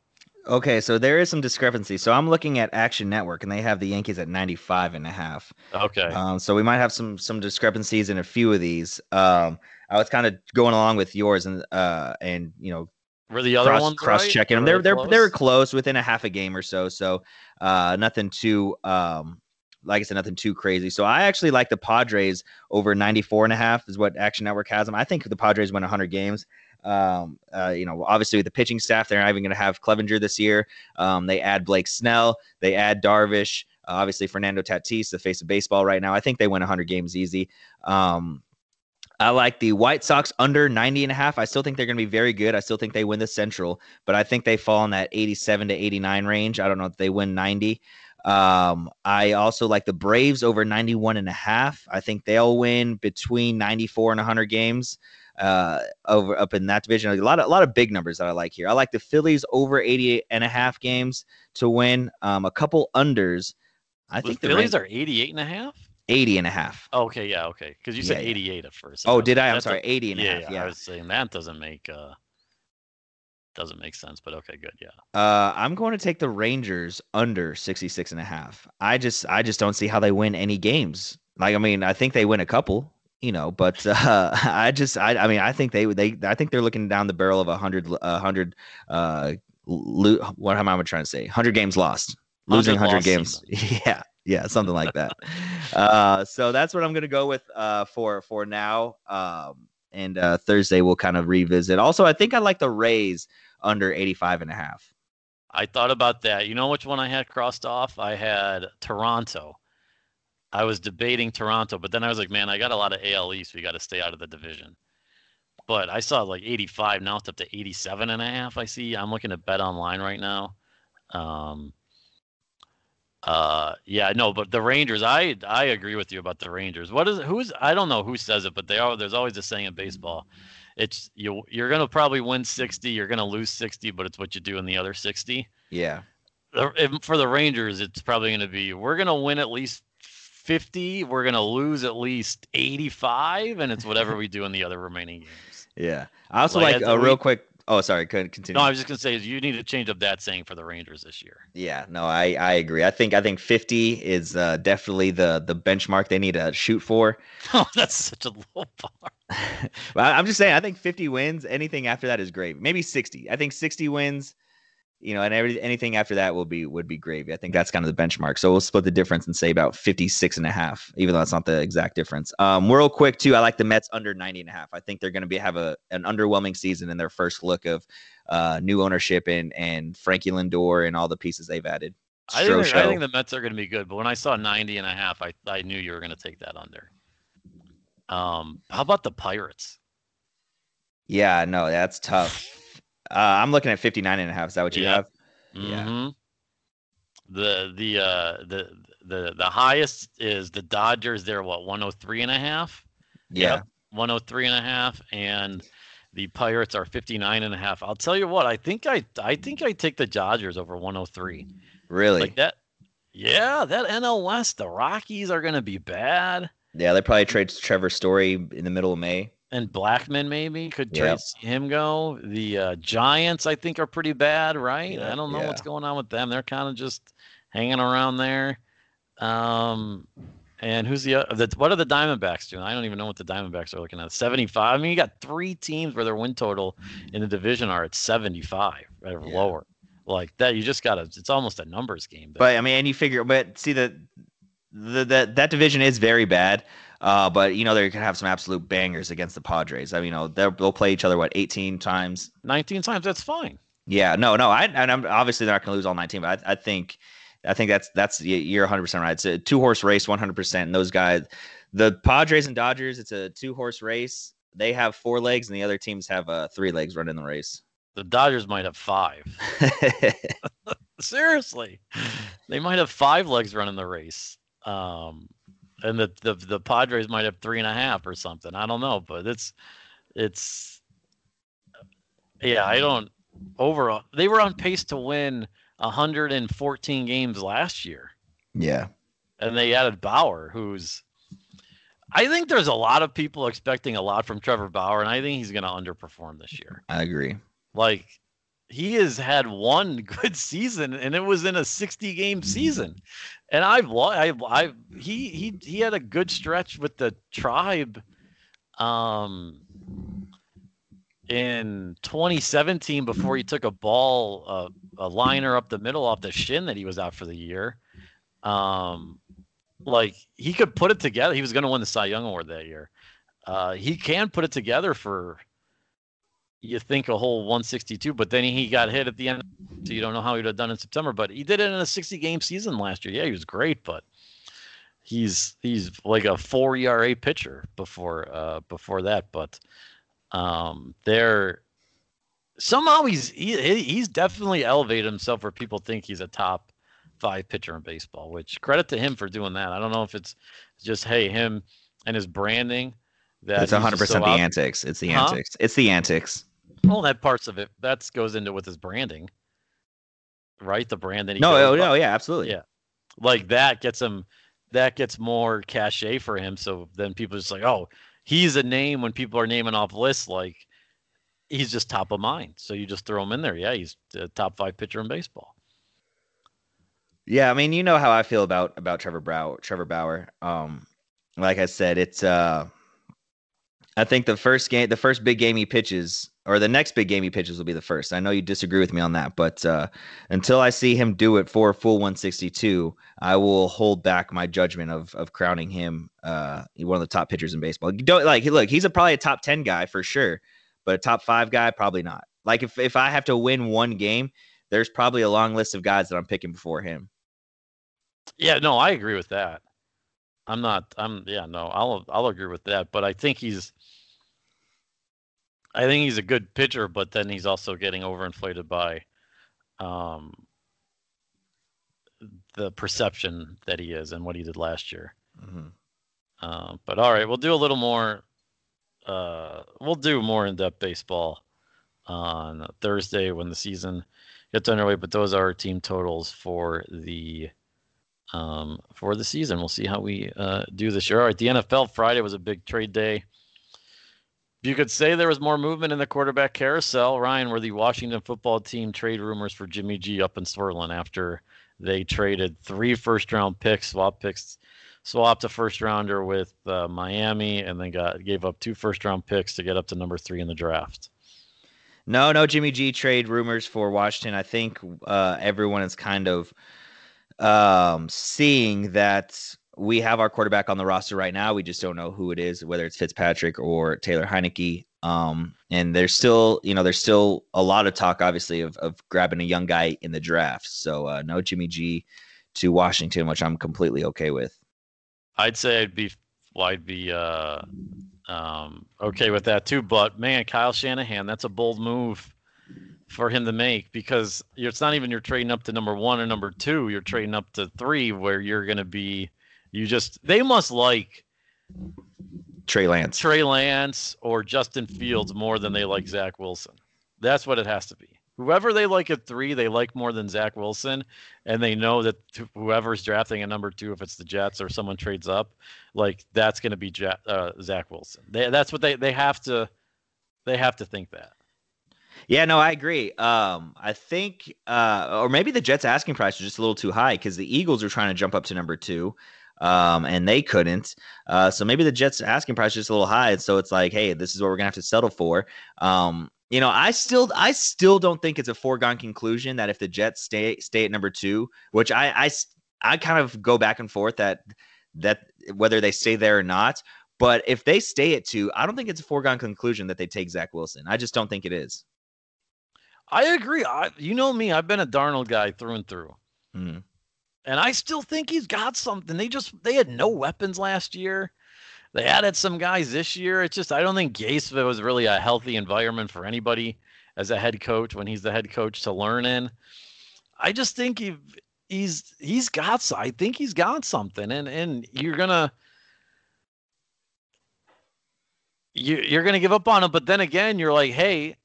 Okay, so there is some discrepancy. So I'm looking at Action Network, and they have the Yankees at 95 and a half. Okay. Um, so we might have some some discrepancies in a few of these. Um, I was kind of going along with yours, and uh, and you know, Were the other cross ones cross right? checking them. They're they they're they're close? close within a half a game or so. So uh, nothing too um, like I said, nothing too crazy. So I actually like the Padres over 94 and a half is what Action Network has them. I think the Padres win 100 games. Um, uh, you know, obviously with the pitching staff, they're not even going to have Clevinger this year. Um, they add Blake Snell, they add Darvish, uh, obviously Fernando Tatis, the face of baseball right now. I think they win 100 games easy. Um, I like the White Sox under 90 and a half. I still think they're going to be very good. I still think they win the Central, but I think they fall in that 87 to 89 range. I don't know if they win 90. Um, I also like the Braves over 91 and a half. I think they'll win between 94 and 100 games uh, over up in that division. A lot of a lot of big numbers that I like here. I like the Phillies over 88 and a half games to win. Um, a couple unders. I The think the Phillies Ran- are 88 and a half? 80 and a half. Okay, yeah, okay. Because you said Yeah, yeah. 88 at first. Oh, did I? I'm that's a- sorry, 80 and a yeah, half. yeah, Yeah. I was saying that doesn't make uh doesn't make sense, but okay, good. Yeah. Uh, I'm going to take the Rangers under 66 and a half. I just I just don't see how they win any games. Like I mean, I think they win a couple, you know, but uh, I just I I mean, I think they they I think they're looking down the barrel of a 100 a 100 uh lo- what am I trying to say? 100 games lost. Losing 100 games. Yeah. Yeah, something like that. uh, so that's what I'm going to go with uh, for for now. Um, and uh, Thursday we'll kind of revisit. Also, I think I like the Rays under 85 and a half. I thought about that. You know which one I had crossed off? I had Toronto. I was debating Toronto, but then I was like, man, I got a lot of AL East. We got to stay out of the division. But I saw like 85. Now it's up to 87 and a half. I see. I'm looking at Bet Online right now. Um, uh, yeah, no, but the Rangers, I I agree with you about the Rangers. What is who's I don't know who says it, but they are. There's always a saying in baseball. It's you. You're gonna probably win 60. You're gonna lose 60, but it's what you do in the other 60 Yeah. the- for the Rangers, it's probably going to be we're going to win at least 50, we're going to lose at least 85, and it's whatever we do in the other remaining games. Yeah. I also Like, like, a real quick. Oh, sorry. Couldn't continue. No, I was just going to say you need to change up that saying for the Rangers this year. Yeah, no, I I agree. I think I think 50 is uh, definitely the the benchmark they need to shoot for. Oh, that's such a low bar. But I'm just saying, I think 50 wins. Anything after that is great. Maybe 60. I think 60 wins. You know, and every, anything after that will be would be gravy. I think that's kind of the benchmark. So we'll split the difference and say about 56 and a half, even though that's not the exact difference. Um, real quick too, I like the Mets under 90 and a half. I think they're going to be have a an underwhelming season in their first look of uh, new ownership and and Frankie Lindor and all the pieces they've added. I think, I think the Mets are going to be good, but when I saw 90 and a half, I, I knew you were going to take that under. Um, how about the Pirates? Yeah, no, that's tough. Uh, I'm looking at 59 and a half. Is that what you Yeah. have? Yeah. Mhm. The the uh the the the highest is the Dodgers. They're what 103 and a half. Yeah. Yep. 103 and a half and the Pirates are 59 and a half. I'll tell you what, I think I I think I take the Dodgers over 103. Really? Like that Yeah, that NL West, the Rockies are going to be bad yeah, they probably trade Trevor Story in the middle of May. And Blackmon maybe could Yep. trade him go. The uh, Giants I think are pretty bad, right? Yeah, I don't know yeah. what's going on with them. They're kind of just hanging around there. Um and who's the, the what are the Diamondbacks doing? I don't even know what the Diamondbacks are looking at. 75. I mean, you got three teams where their win total in the division are at 75 or Yeah. lower. Like that, you just got to. It's almost a numbers game. But I mean, and you figure, but see the the that that division is very bad. Uh, but you know they're gonna have some absolute bangers against the Padres. I mean, you know they'll they'll play each other what 18 times. 19 times, that's fine. Yeah, no, no. I and I'm obviously they're not gonna lose all 19, but I, I think I think that's that's you're 100 percent right. It's a two horse race, 100. percent And those guys, the Padres and Dodgers, it's a two horse race. They have four legs, and the other teams have uh, three legs running the race. The Dodgers might have five. Seriously, they might have five legs running the race. Um, and the, the the Padres might have three and a half or something. I don't know, but it's it's yeah. I don't overall. They were on pace to win 114 games last year, yeah, and they added Bauer, who's. I think there's a lot of people expecting a lot from Trevor Bauer, and I think he's going to underperform this year. I agree. Like he has had one good season, and it was in a 60 game season. And I've, I've, I've, he, he, he had a good stretch with the tribe, um, in 2017 before he took a ball, uh, a liner up the middle off the shin that he was out for the year. Um, like he could put it together. He was going to win the Cy Young Award that year. Uh, he can put it together for you think a whole 162, but then he got hit at the end, so you don't know how he'd have done in September. But he did it in a 60 game season last year. Yeah, he was great, but he's he's like a four ERA pitcher before uh before that. But um they're somehow he's he, he's definitely elevated himself where people think he's a top five pitcher in baseball. Which credit to him for doing that. I don't know if it's just hey him and his branding. That It's 100 percent so the out- antics. It's the Huh? antics. It's the antics. Well, that parts of it that goes into with his branding, right? The brand that he No, oh, no, yeah, absolutely. Yeah. like that gets him that gets more cachet for him. So then people just like, oh, he's a name when people are naming off lists like he's just top of mind. So you just throw him in there. Yeah, he's a top five pitcher in baseball. Yeah, I mean, you know how I feel about about Trevor Bauer. Trevor Bauer. Um, like I said, it's uh, I think the first game, the first big game he pitches, or the next big game he pitches will be the first. I know you disagree with me on that, but uh, until I see him do it for a full 162, I will hold back my judgment of of crowning him uh, one of the top pitchers in baseball. Don't like look, he's a probably a top 10 guy for sure, but a top 5 guy probably not. Like if if I have to win one game, there's probably a long list of guys that I'm picking before him. Yeah, no, I agree with that. I'm not I'm yeah, no, I'll I'll agree with that, but I think he's I think he's a good pitcher, but then he's also getting overinflated by um, the perception that he is and what he did last year. Mm-hmm. Uh, but all right, we'll do a little more. Uh, we'll do more in-depth baseball on Thursday when the season gets underway. But those are team totals for the um, for the season. We'll see how we uh, do this year. All right, the NFL Friday was a big trade day. You could say there was more movement in the quarterback carousel. Ryan, were the Washington football team trade rumors for Jimmy G up in swirling after they traded three first round picks, swap picks, swapped a first rounder with uh, Miami, and then got gave up two first round picks to get up to number three in the draft. No, no Jimmy G trade rumors for Washington. I think uh, everyone is kind of um, seeing that we have our quarterback on the roster right now. We just don't know who it is, whether it's Fitzpatrick or Taylor Heinicke. Um, and there's still, you know, there's still a lot of talk, obviously, of, of grabbing a young guy in the draft. So uh, no Jimmy G to Washington, which I'm completely okay with. I'd say I'd be, well, I'd be uh, um, okay with that too. But man, Kyle Shanahan, that's a bold move for him to make because it's not even you're trading up to number one or number two. You're trading up to three, where you're going to be you just they must like Trey Lance, Trey Lance, or Justin Fields more than they like Zach Wilson. That's what it has to be. Whoever they like at three, they like more than Zach Wilson, and they know that whoever's drafting at number two, if it's the Jets or someone trades up, like that's going to be uh, Zach Wilson. They, that's what they they have to they have to think that. Yeah, no, I agree. Um, I think, uh, or maybe the Jets' asking price is just a little too high because the Eagles are trying to jump up to number two um, and they couldn't. Uh, so maybe the Jets asking price is just a little high. and So it's like, hey, this is what we're gonna have to settle for. Um, you know, I still, I still don't think it's a foregone conclusion that if the Jets stay stay at number two, which I, I, I kind of go back and forth that that whether they stay there or not. But if they stay at two, I don't think it's a foregone conclusion that they take Zach Wilson. I just don't think it is. I agree. I, you know me, I've been a Darnold guy through and through. Mm and I still think he's got something. They just they had no weapons last year. They added some guys this year. It's just I don't think Gase was really a healthy environment for anybody as a head coach when he's the head coach to learn in. I just think he he's he's got I think he's got something and and you're gonna you you're gonna give up on him, but then again you're like, hey,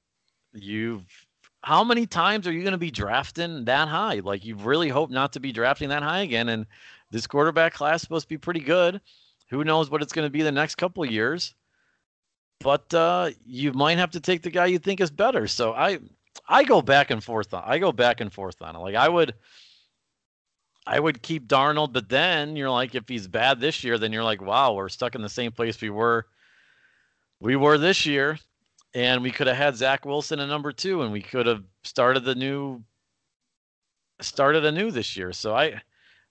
you've how many times are you going to be drafting that high? Like you really hope not to be drafting that high again. And this quarterback class is supposed to be pretty good. Who knows what it's going to be the next couple years? But uh, you might have to take the guy you think is better. So I, I go back and forth on. I go back and forth on it. Like I would, I would keep Darnold, but then you're like, if he's bad this year, then you're like, wow, we're stuck in the same place we were, we were this year and we could have had Zach Wilson at number two, and we could have started the new started anew this year. So I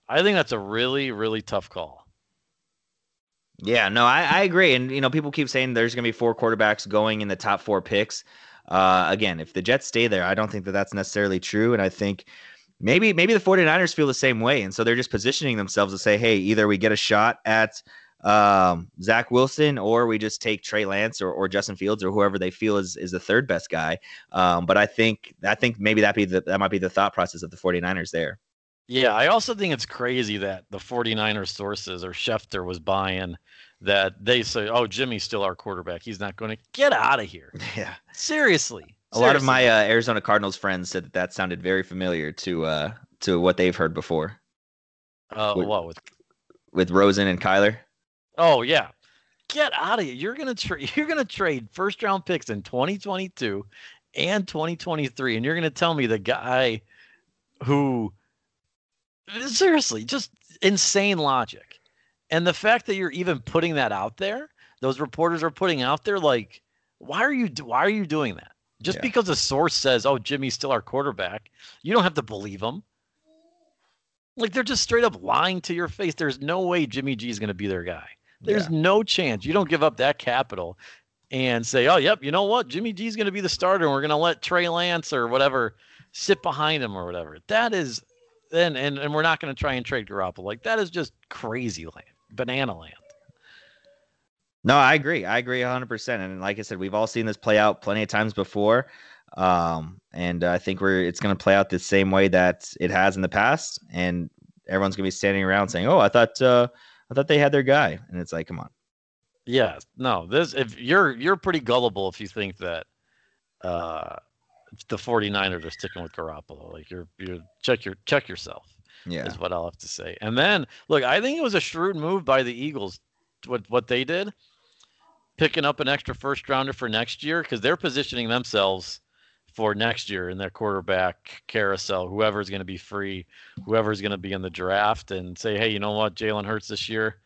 I think that's a really really tough call. Yeah, no, I, I agree, and you know people keep saying there's going to be four quarterbacks going in the top four picks. Uh, again, if the Jets stay there, I don't think that that's necessarily true, and I think maybe maybe the 49ers feel the same way, and so they're just positioning themselves to say, hey, either we get a shot at um, Zach Wilson, or we just take Trey Lance or, or Justin Fields or whoever they feel is, is the third best guy. Um, but I think I think maybe that be the, that might be the thought process of the 49ers there. Yeah, I also think it's crazy that the 49ers sources or Schefter was buying that they say, "Oh, Jimmy's still our quarterback. He's not going to get out of here." Yeah, seriously. A lot of my uh, Arizona Cardinals friends said that that sounded very familiar to uh, to what they've heard before. Uh, with, what with with Rosen and Kyler? Oh yeah, get out of here. You're gonna trade. You're gonna trade first round picks in 2022 and 2023, and you're gonna tell me the guy who seriously just insane logic, and the fact that you're even putting that out there, those reporters are putting out there, like, why are you why are you doing that? Just Yeah. because a source says, "Oh, Jimmy's still our quarterback," you don't have to believe them. Like they're just straight up lying to your face. There's no way Jimmy G is going to be their guy. There's Yeah. no chance. You don't give up that capital and say, "Oh, yep, you know what? Jimmy G's going to be the starter, and we're going to let Trey Lance or whatever sit behind him or whatever." That is, then and and we're not going to try and trade Garoppolo. Like that is just crazy land, banana land. No, I agree. I agree 100%. And like I said, we've all seen this play out plenty of times before. Um, and I think we're it's going to play out the same way that it has in the past. And everyone's going to be standing around saying, "Oh, I thought uh, I thought they had their guy," and it's like, come on. Yeah, no, this if you're you're pretty gullible if you think that uh the 49ers are sticking with Garoppolo. Like you're you check your check yourself. Yeah, is what I'll have to say. And then look, I think it was a shrewd move by the Eagles. What what they did, picking up an extra first rounder for next year because they're positioning themselves for next year in their quarterback carousel. Whoever's going to be free, whoever's going to be in the draft, and say, hey, you know what, Jalen Hurts this year,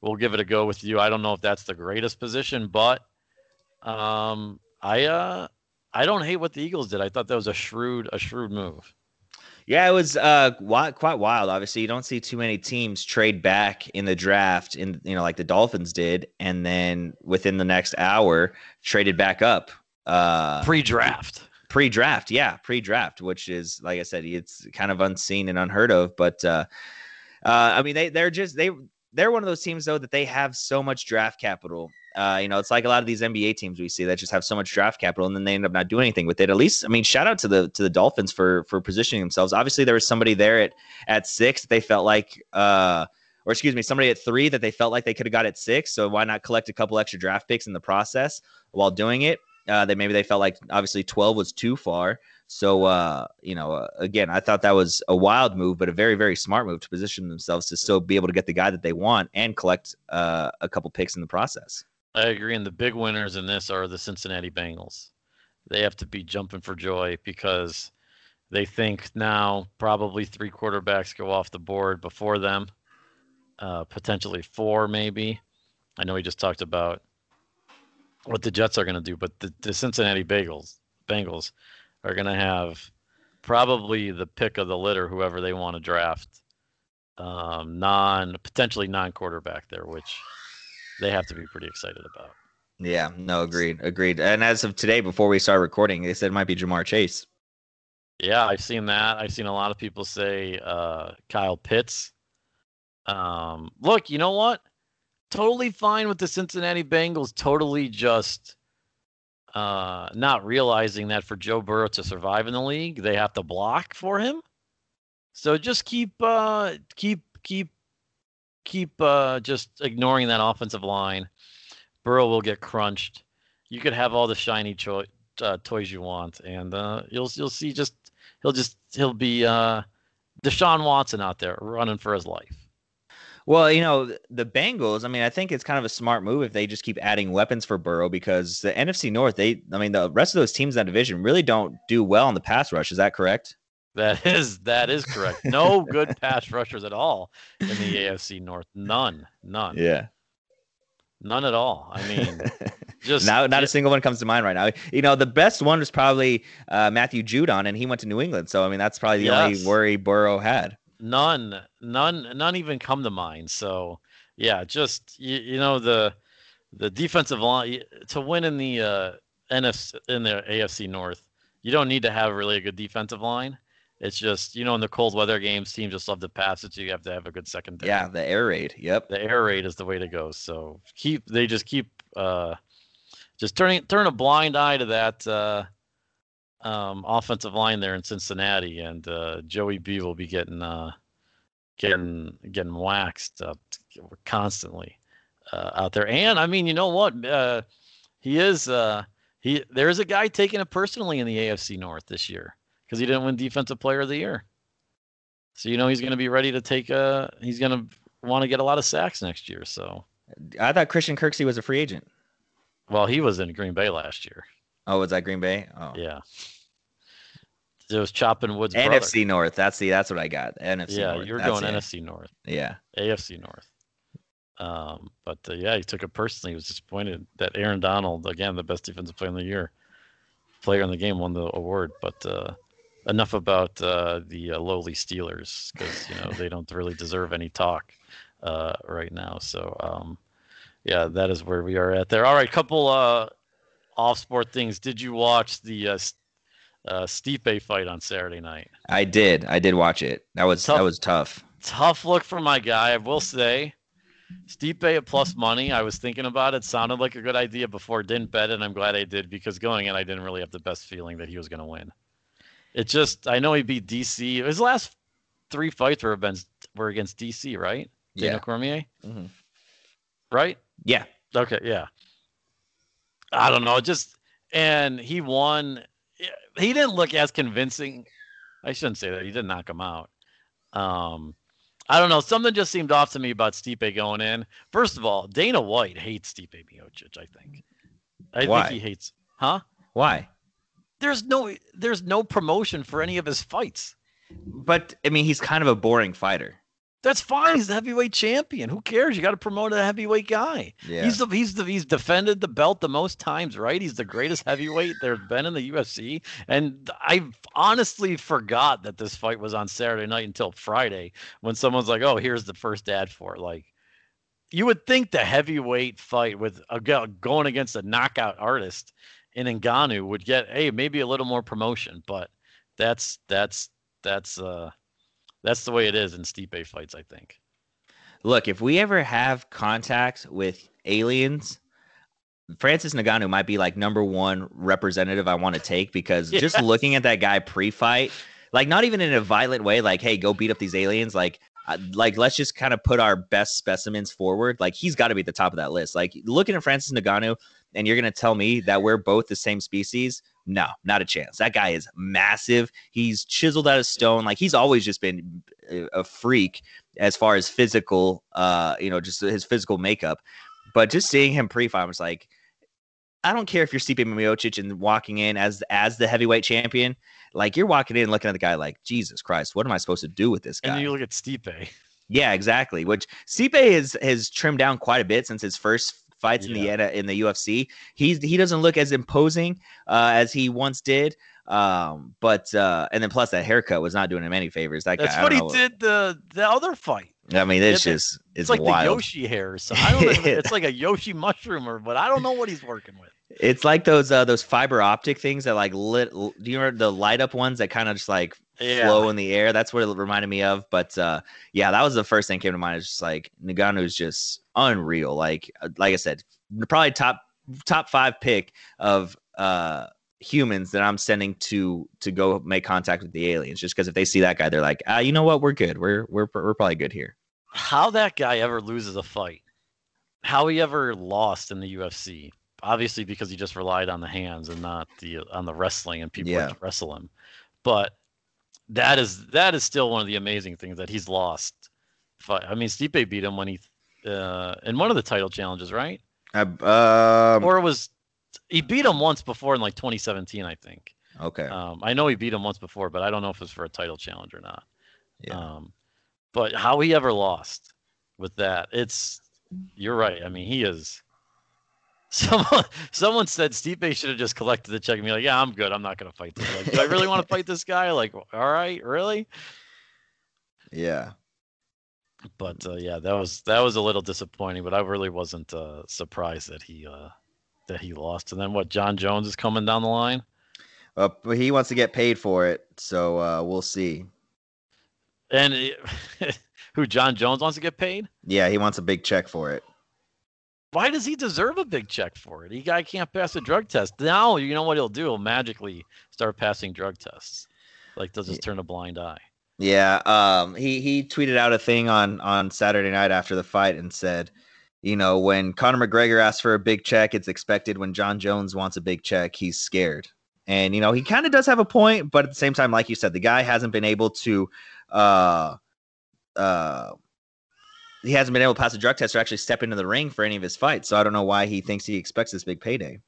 we'll give it a go with you. I don't know if that's the greatest position, but um, I uh, I don't hate what the Eagles did. I thought that was a shrewd a shrewd move. yeah, it was uh quite wild. Obviously, you don't see too many teams trade back in the draft, in you know, like the Dolphins did, and then within the next hour traded back up. Uh, Pre-draft. Pre-draft yeah pre-draft which is like i said it's kind of unseen and unheard of but uh uh i mean they they're just they they're one of those teams though that they have so much draft capital uh you know it's like a lot of these nba teams we see that just have so much draft capital and then they end up not doing anything with it at least i mean shout out to the to the dolphins for for positioning themselves obviously there was somebody there at at six that they felt like uh or excuse me, somebody at three that they felt like they could have got at six. So why not collect a couple extra draft picks in the process while doing it? Uh, they maybe they felt like obviously 12 was too far. So uh, you know, uh, again, I thought that was a wild move, but a very very smart move to position themselves to still be able to get the guy that they want and collect uh, a couple picks in the process. I agree. And the big winners in this are the Cincinnati Bengals. They have to be jumping for joy because they think now probably three quarterbacks go off the board before them, uh, potentially four, maybe. I know we just talked about what the Jets are going to do, but the, the Cincinnati Bengals, Bengals are going to have probably the pick of the litter, whoever they want to draft, um, non potentially non quarterback there, which they have to be pretty excited about. Yeah, no, agreed, agreed. And as of today, before we start recording, they said it might be Ja'Marr Chase. Yeah, I've seen that. I've seen a lot of people say uh, Kyle Pitts. Um, look, you know what? Totally fine with the Cincinnati Bengals. Totally just uh, not realizing that for Joe Burrow to survive in the league, they have to block for him. So just keep, uh, keep, keep, keep uh, just ignoring that offensive line. Burrow will get crunched. You could have all the shiny cho- uh, toys you want, and uh, you'll you'll see just he'll just he'll be uh, Deshaun Watson out there running for his life. Well, you know, the Bengals, I mean, I think it's kind of a smart move if they just keep adding weapons for Burrow because the NFC North, they, I mean, the rest of those teams in that division really don't do well in the pass rush. Is that correct? That is that is correct. No good pass rushers at all in the AFC North. None, none, Yeah. none at all. I mean, just now, not a single one comes to mind right now. You know, the best one was probably uh, Matthew Judon, and he went to New England. So, I mean, that's probably the Yes. only worry Burrow had. None none none even come to mind. So yeah just you, you know the the defensive line to win in the uh NFC in the AFC North you don't need to have really a good defensive line. It's just you know in the cold weather games teams just love to pass it so you have to have a good secondary. Yeah, the air raid. Yep. the air raid is the way to go. So keep they just keep uh just turning turn a blind eye to that uh um, offensive line there in Cincinnati, and uh, Joey B will be getting uh, getting getting waxed up constantly uh, out there. And I mean, you know what? Uh, he is uh, he. There is a guy taking it personally in the AFC North this year because he didn't win Defensive Player of the Year. So you know he's going to be ready to take a. He's going to want to get a lot of sacks next year. So I thought Christian Kirksey was a free agent. Well, he was in Green Bay last year. Oh, was that Green Bay? Oh, Yeah. It was Chopping Woods. NFC North. That's the that's what I got. NFC. Yeah, North. you were That's going it. NFC North, Yeah. AFC North. Um, but uh, yeah, he took it personally. He was disappointed that Aaron Donald, again, the best defensive player in the year, player in the game, won the award. But uh, enough about uh, the uh, lowly Steelers because you know they don't really deserve any talk uh, right now. So um, yeah, that is where we are at there. All right, couple uh, off-sport things. Did you watch the uh, uh, Stipe fight on Saturday night? I did. I did watch it. That was Tough. that was tough. tough look for my guy. I will say, Stipe at plus money. I was thinking about it. Sounded like a good idea before. Didn't bet it. and I'm glad I did because going in, I didn't really have the best feeling that he was going to win. It just, I know he beat DC. His last three fights were been were against DC, right? Daniel Yeah. Cormier, Mhm. right? Yeah. Okay, yeah. I don't know. Just and he won. He didn't look as convincing. I shouldn't say that. He didn't knock him out. Um, I don't know. Something just seemed off to me about Stipe going in. First of all, Dana White hates Stipe Miocic. I think. I Why? think he hates. Huh? Why? There's no. There's no promotion for any of his fights. But I mean, he's kind of a boring fighter. That's fine. He's the heavyweight champion. Who cares? You got to promote a heavyweight guy. Yeah. He's the he's the he's defended the belt the most times, right? He's the greatest heavyweight there's been in the UFC. And I honestly forgot that this fight was on Saturday night until Friday when someone's like, "Oh, here's the first ad for it." Like, you would think the heavyweight fight with a go- going against a knockout artist in Ngannou would get, hey, maybe a little more promotion, but that's that's that's uh that's the way it is in Stipe fights, I think. Look, if we ever have contact with aliens, Francis Ngannou might be like number one representative I want to take because just looking at that guy pre-fight, like not even in a violent way, like hey, go beat up these aliens, like. uh, Like let's just kind of put our best specimens forward. Like he's got to be at the top of that list. Like looking at Francis Ngannou, and you're gonna tell me that we're both the same species? No, not a chance. That guy is massive. He's chiseled out of stone. Like he's always just been a a freak as far as physical, uh, you know, just his physical makeup. But just seeing him pre-fight, I was like, I don't care if you're Stipe Miocic and walking in as as the heavyweight champion. Like you're walking in looking at the guy like, Jesus Christ, what am I supposed to do with this And guy? then you look at Stipe. Yeah, exactly. Which Stipe has has trimmed down quite a bit since his first fights in the in the UFC. He's he doesn't look as imposing uh, as he once did. Um, but uh, and then plus that haircut was not doing him any favors. That That's guy, what he know. did the the other fight. I mean, it's the- just It's it's, like wild. the Yoshi hair So. I don't know. It's like a Yoshi mushroom or but I don't know what he's working with. It's like those uh those fiber optic things that like lit. Do you remember the light up ones that kind of just like Yeah. flow in the air? That's what it reminded me of. But uh yeah, that was the first thing that came to mind. It's just like Ngannou's just unreal. Like uh, like I said, probably top top five pick of uh humans that I'm sending to to go make contact with the aliens. Just because if they see that guy, they're like, ah, you know what, we're good. We're we're we're probably good here. How that guy ever loses a fight. How he ever lost in the UFC. Obviously because he just relied on the hands and not the on the wrestling and people Yeah. wrestle him. But that is that is still one of the amazing things that he's lost. Fight. I mean, Stipe beat him when he uh in one of the title challenges, right? Uh, um, or it was he beat him once before in like 2017, I think. okay. Um, I know he beat him once before, but I don't know if it was for a title challenge or not. Yeah. Um, but how he ever lost with that, it's you're right. I mean, he is. Someone someone said Stipe should have just collected the check and be like, "Yeah, I'm good. I'm not gonna fight this. Like, do I really want to fight this guy? Like, all right, really?" yeah. But uh, yeah, that was that was a little disappointing. But I really wasn't uh, surprised that he uh, that he lost. And then what? Jon Jones is coming down the line. Uh, but he wants to get paid for it, so uh, we'll see. And it- who Jon Jones wants to get paid? Yeah, he wants a big check for it. Why does he deserve a big check for it? He guy can't pass a drug test. Now you know what he'll do? He'll magically start passing drug tests. Like they'll just turn a blind eye. Yeah, um, he he tweeted out a thing on on Saturday night after the fight and said, you know, when Conor McGregor asks for a big check, it's expected. When Jon Jones wants a big check, he's scared. And you know, he kind of does have a point, but at the same time, like you said, the guy hasn't been able to uh uh he hasn't been able to pass a drug test or actually step into the ring for any of his fights. So I don't know why he thinks he expects this big payday.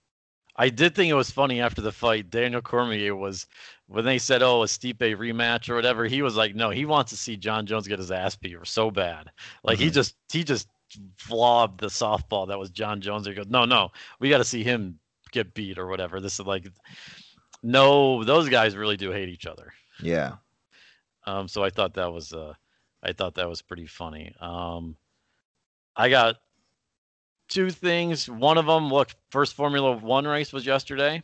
I did think it was funny after the fight. Daniel Cormier was when they said, "Oh, a Stipe rematch or whatever." He was like, "No, he wants to see Jon Jones get his ass beat or so bad. Like mm-hmm. he just he just flobbed the softball that was Jon Jones. He goes, "No, no, we got to see him get beat or whatever." This is like, no, those guys really do hate each other. Yeah. Um. So I thought that was uh, I thought that was pretty funny. Um, I got two things. One of them, look, first Formula One race was yesterday.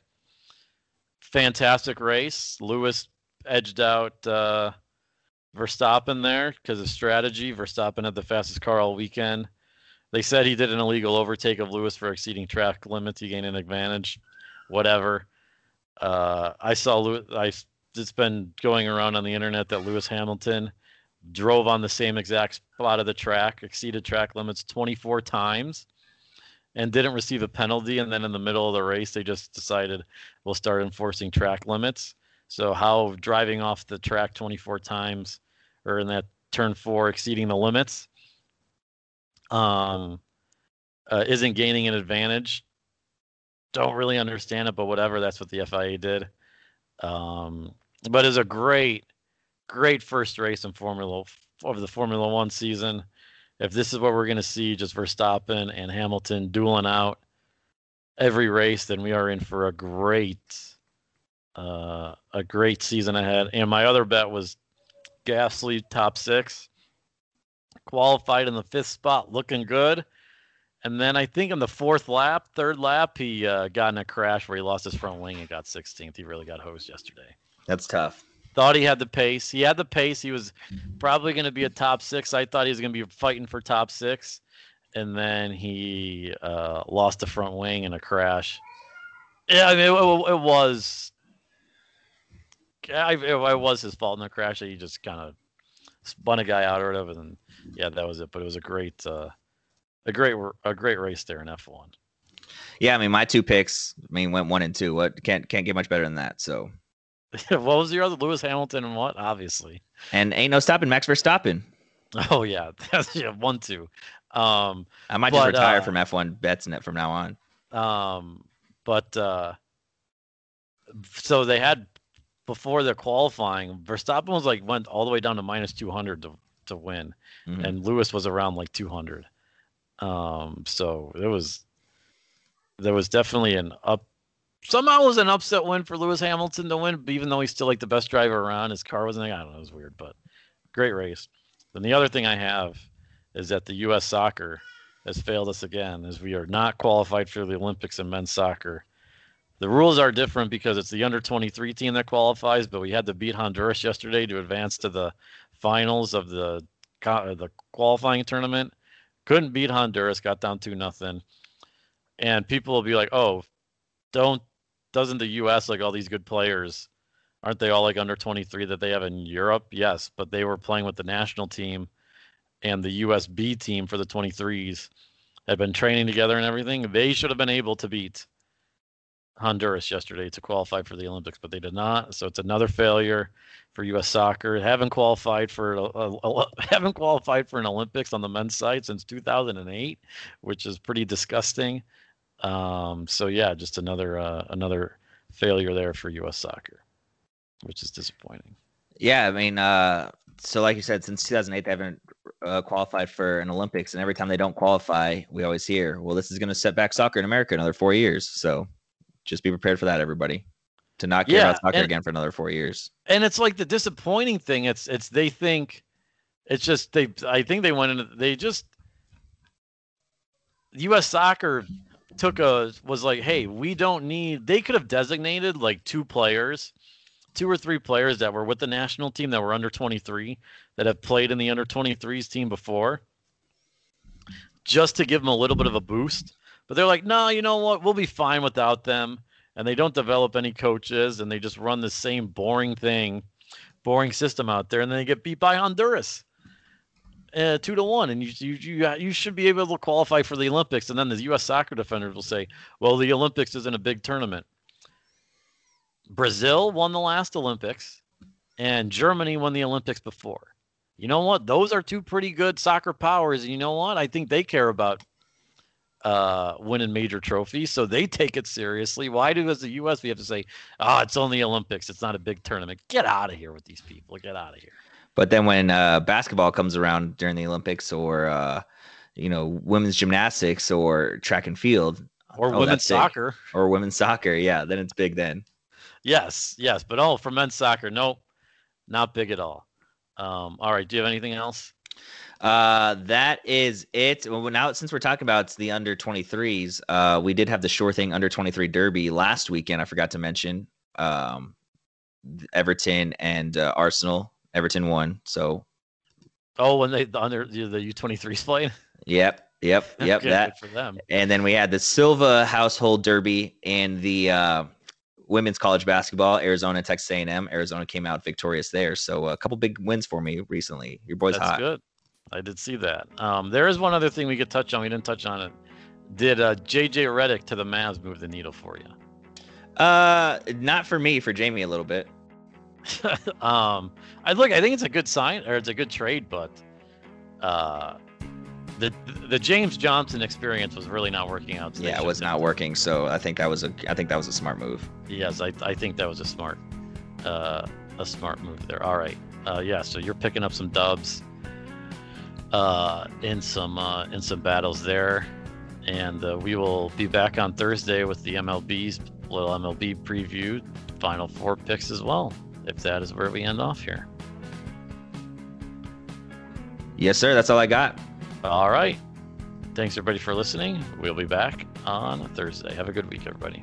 Fantastic race. Lewis edged out uh, Verstappen there because of strategy. Verstappen had the fastest car all weekend. They said he did an illegal overtake of Lewis for exceeding track limits. He gained an advantage. Whatever. Uh, I saw Lewis. I it's been going around on the internet that Lewis Hamilton drove on the same exact spot of the track, exceeded track limits 24 times and didn't receive a penalty. And then in the middle of the race, they just decided we'll start enforcing track limits. So how driving off the track 24 times or in that turn four exceeding the limits um, uh, isn't gaining an advantage. Don't really understand it, but whatever. That's what the FIA did. Um, but it's a great, great first race in Formula over the Formula One season if this is what we're going to see, just Verstappen and Hamilton dueling out every race, then we are in for a great, uh, a great season ahead. And my other bet was Gasly top six, qualified in the fifth spot, looking good. And then I think in the fourth lap, third lap, he uh, got in a crash where he lost his front wing and got 16th. He really got hosed yesterday. That's tough. Thought he had the pace. He had the pace. He was probably going to be a top six. I thought he was going to be fighting for top six, and then he uh, lost the front wing in a crash. Yeah, I mean, it, it, it was. I, it, it, was his fault in the crash. that He just kind of spun a guy out or whatever. And yeah, that was it. But it was a great, uh, a great, a great race there in F one. Yeah, I mean, my two picks, I mean, went one and two. What can't can't get much better than that. So what was your other Lewis Hamilton and what? Obviously. And ain't no stopping Max Verstappen. Oh yeah, that's yeah one two. Um, I might just retire uh, from F1 bets net from now on. Um, but uh, so they had before their qualifying, Verstappen was like went all the way down to minus two hundred to to win, mm-hmm. and Lewis was around like two hundred. Um, so it was there was definitely an up somehow it was an upset win for Lewis Hamilton to win, even though he's still like the best driver around. His car wasn't. I don't know. It was weird, but great race. Then the other thing I have is that the U.S. soccer has failed us again, as we are not qualified for the Olympics in men's soccer. The rules are different because it's the under 23 team that qualifies, but we had to beat Honduras yesterday to advance to the finals of the uh, the qualifying tournament. Couldn't beat Honduras, got down to nothing. And people will be like, "Oh, don't doesn't the U.S. like all these good players? Aren't they all like under 23 that they have in Europe? Yes, but they were playing with the national team and the USB team for the 23s had been training together and everything. They should have been able to beat Honduras yesterday to qualify for the Olympics, but they did not. So it's another failure for U.S. soccer. Haven't qualified for uh, haven't qualified for an Olympics on the men's side since 2008, which is pretty disgusting. Um, so yeah, just another uh, another failure there for U.S. soccer, which is disappointing. Yeah, I mean, uh, so like you said, since 2008 they haven't uh, qualified for an Olympics, and every time they don't qualify, we always hear, "Well, this is going to set back soccer in America another four years." So just be prepared for that, everybody, to not care yeah, about soccer and, again for another four years. And it's like the disappointing thing. It's it's they think it's just they. I think they went into they just U.S. soccer took a was like, hey, we don't need. They could have designated like two players, two or three players that were with the national team that were under 23 that have played in the under 23s team before, just to give them a little bit of a boost. But they're like, no, you know what? We'll be fine without them. And they don't develop any coaches, and they just run the same boring thing, boring system out there, and then they get beat by Honduras uh, two to one, and you you you you should be able to qualify for the Olympics. And then the U.S. soccer defenders will say, "Well, the Olympics isn't a big tournament." Brazil won the last Olympics, and Germany won the Olympics before. you know what? Those are two pretty good soccer powers. And you know what? I think they care about uh, winning major trophies, so they take it seriously. Why do, as the U.S., we have to say, "Oh, it's only Olympics. It's not a big tournament." Get out of here with these people. Get out of here. But then when uh, basketball comes around during the Olympics, or uh, you know, women's gymnastics, or track and field, or oh, women's soccer, or women's soccer, yeah, then it's big. Then, yes, yes, but oh, for men's soccer, nope, not big at all. Um, all right, do you have anything else? Uh, that is it. Well, now since we're talking about the under 23s, uh, we did have the Sure Thing under 23 Derby last weekend. I forgot to mention um, Everton and uh, Arsenal. Everton won. So, oh, when they the under the U23s playing. Yep, yep, yep. okay, that for them. And then we had the Silva Household Derby and the uh, women's college basketball, Arizona, Texas A&M. Arizona came out victorious there. So a couple big wins for me recently. Your boy's That's hot. good. I did see that. Um, there is one other thing we could touch on. We didn't touch on it. Did uh, JJ Redick to the Mavs move the needle for you? Uh, not for me. For Jamie, a little bit. um, I look. I think it's a good sign or it's a good trade, but uh, the the James Johnson experience was really not working out. yeah, it was not working. So I think that was a I think that was a smart move. Yes, I I think that was a smart uh, a smart move there. All right. Uh, yeah, so you're picking up some dubs uh, in some uh, in some battles there, and uh, we will be back on Thursday with the MLB's little MLB preview, Final Four picks as well. If that is where we end off here. Yes, sir. That's all I got. All right. Thanks everybody for listening. We'll be back on Thursday. Have a good week, everybody.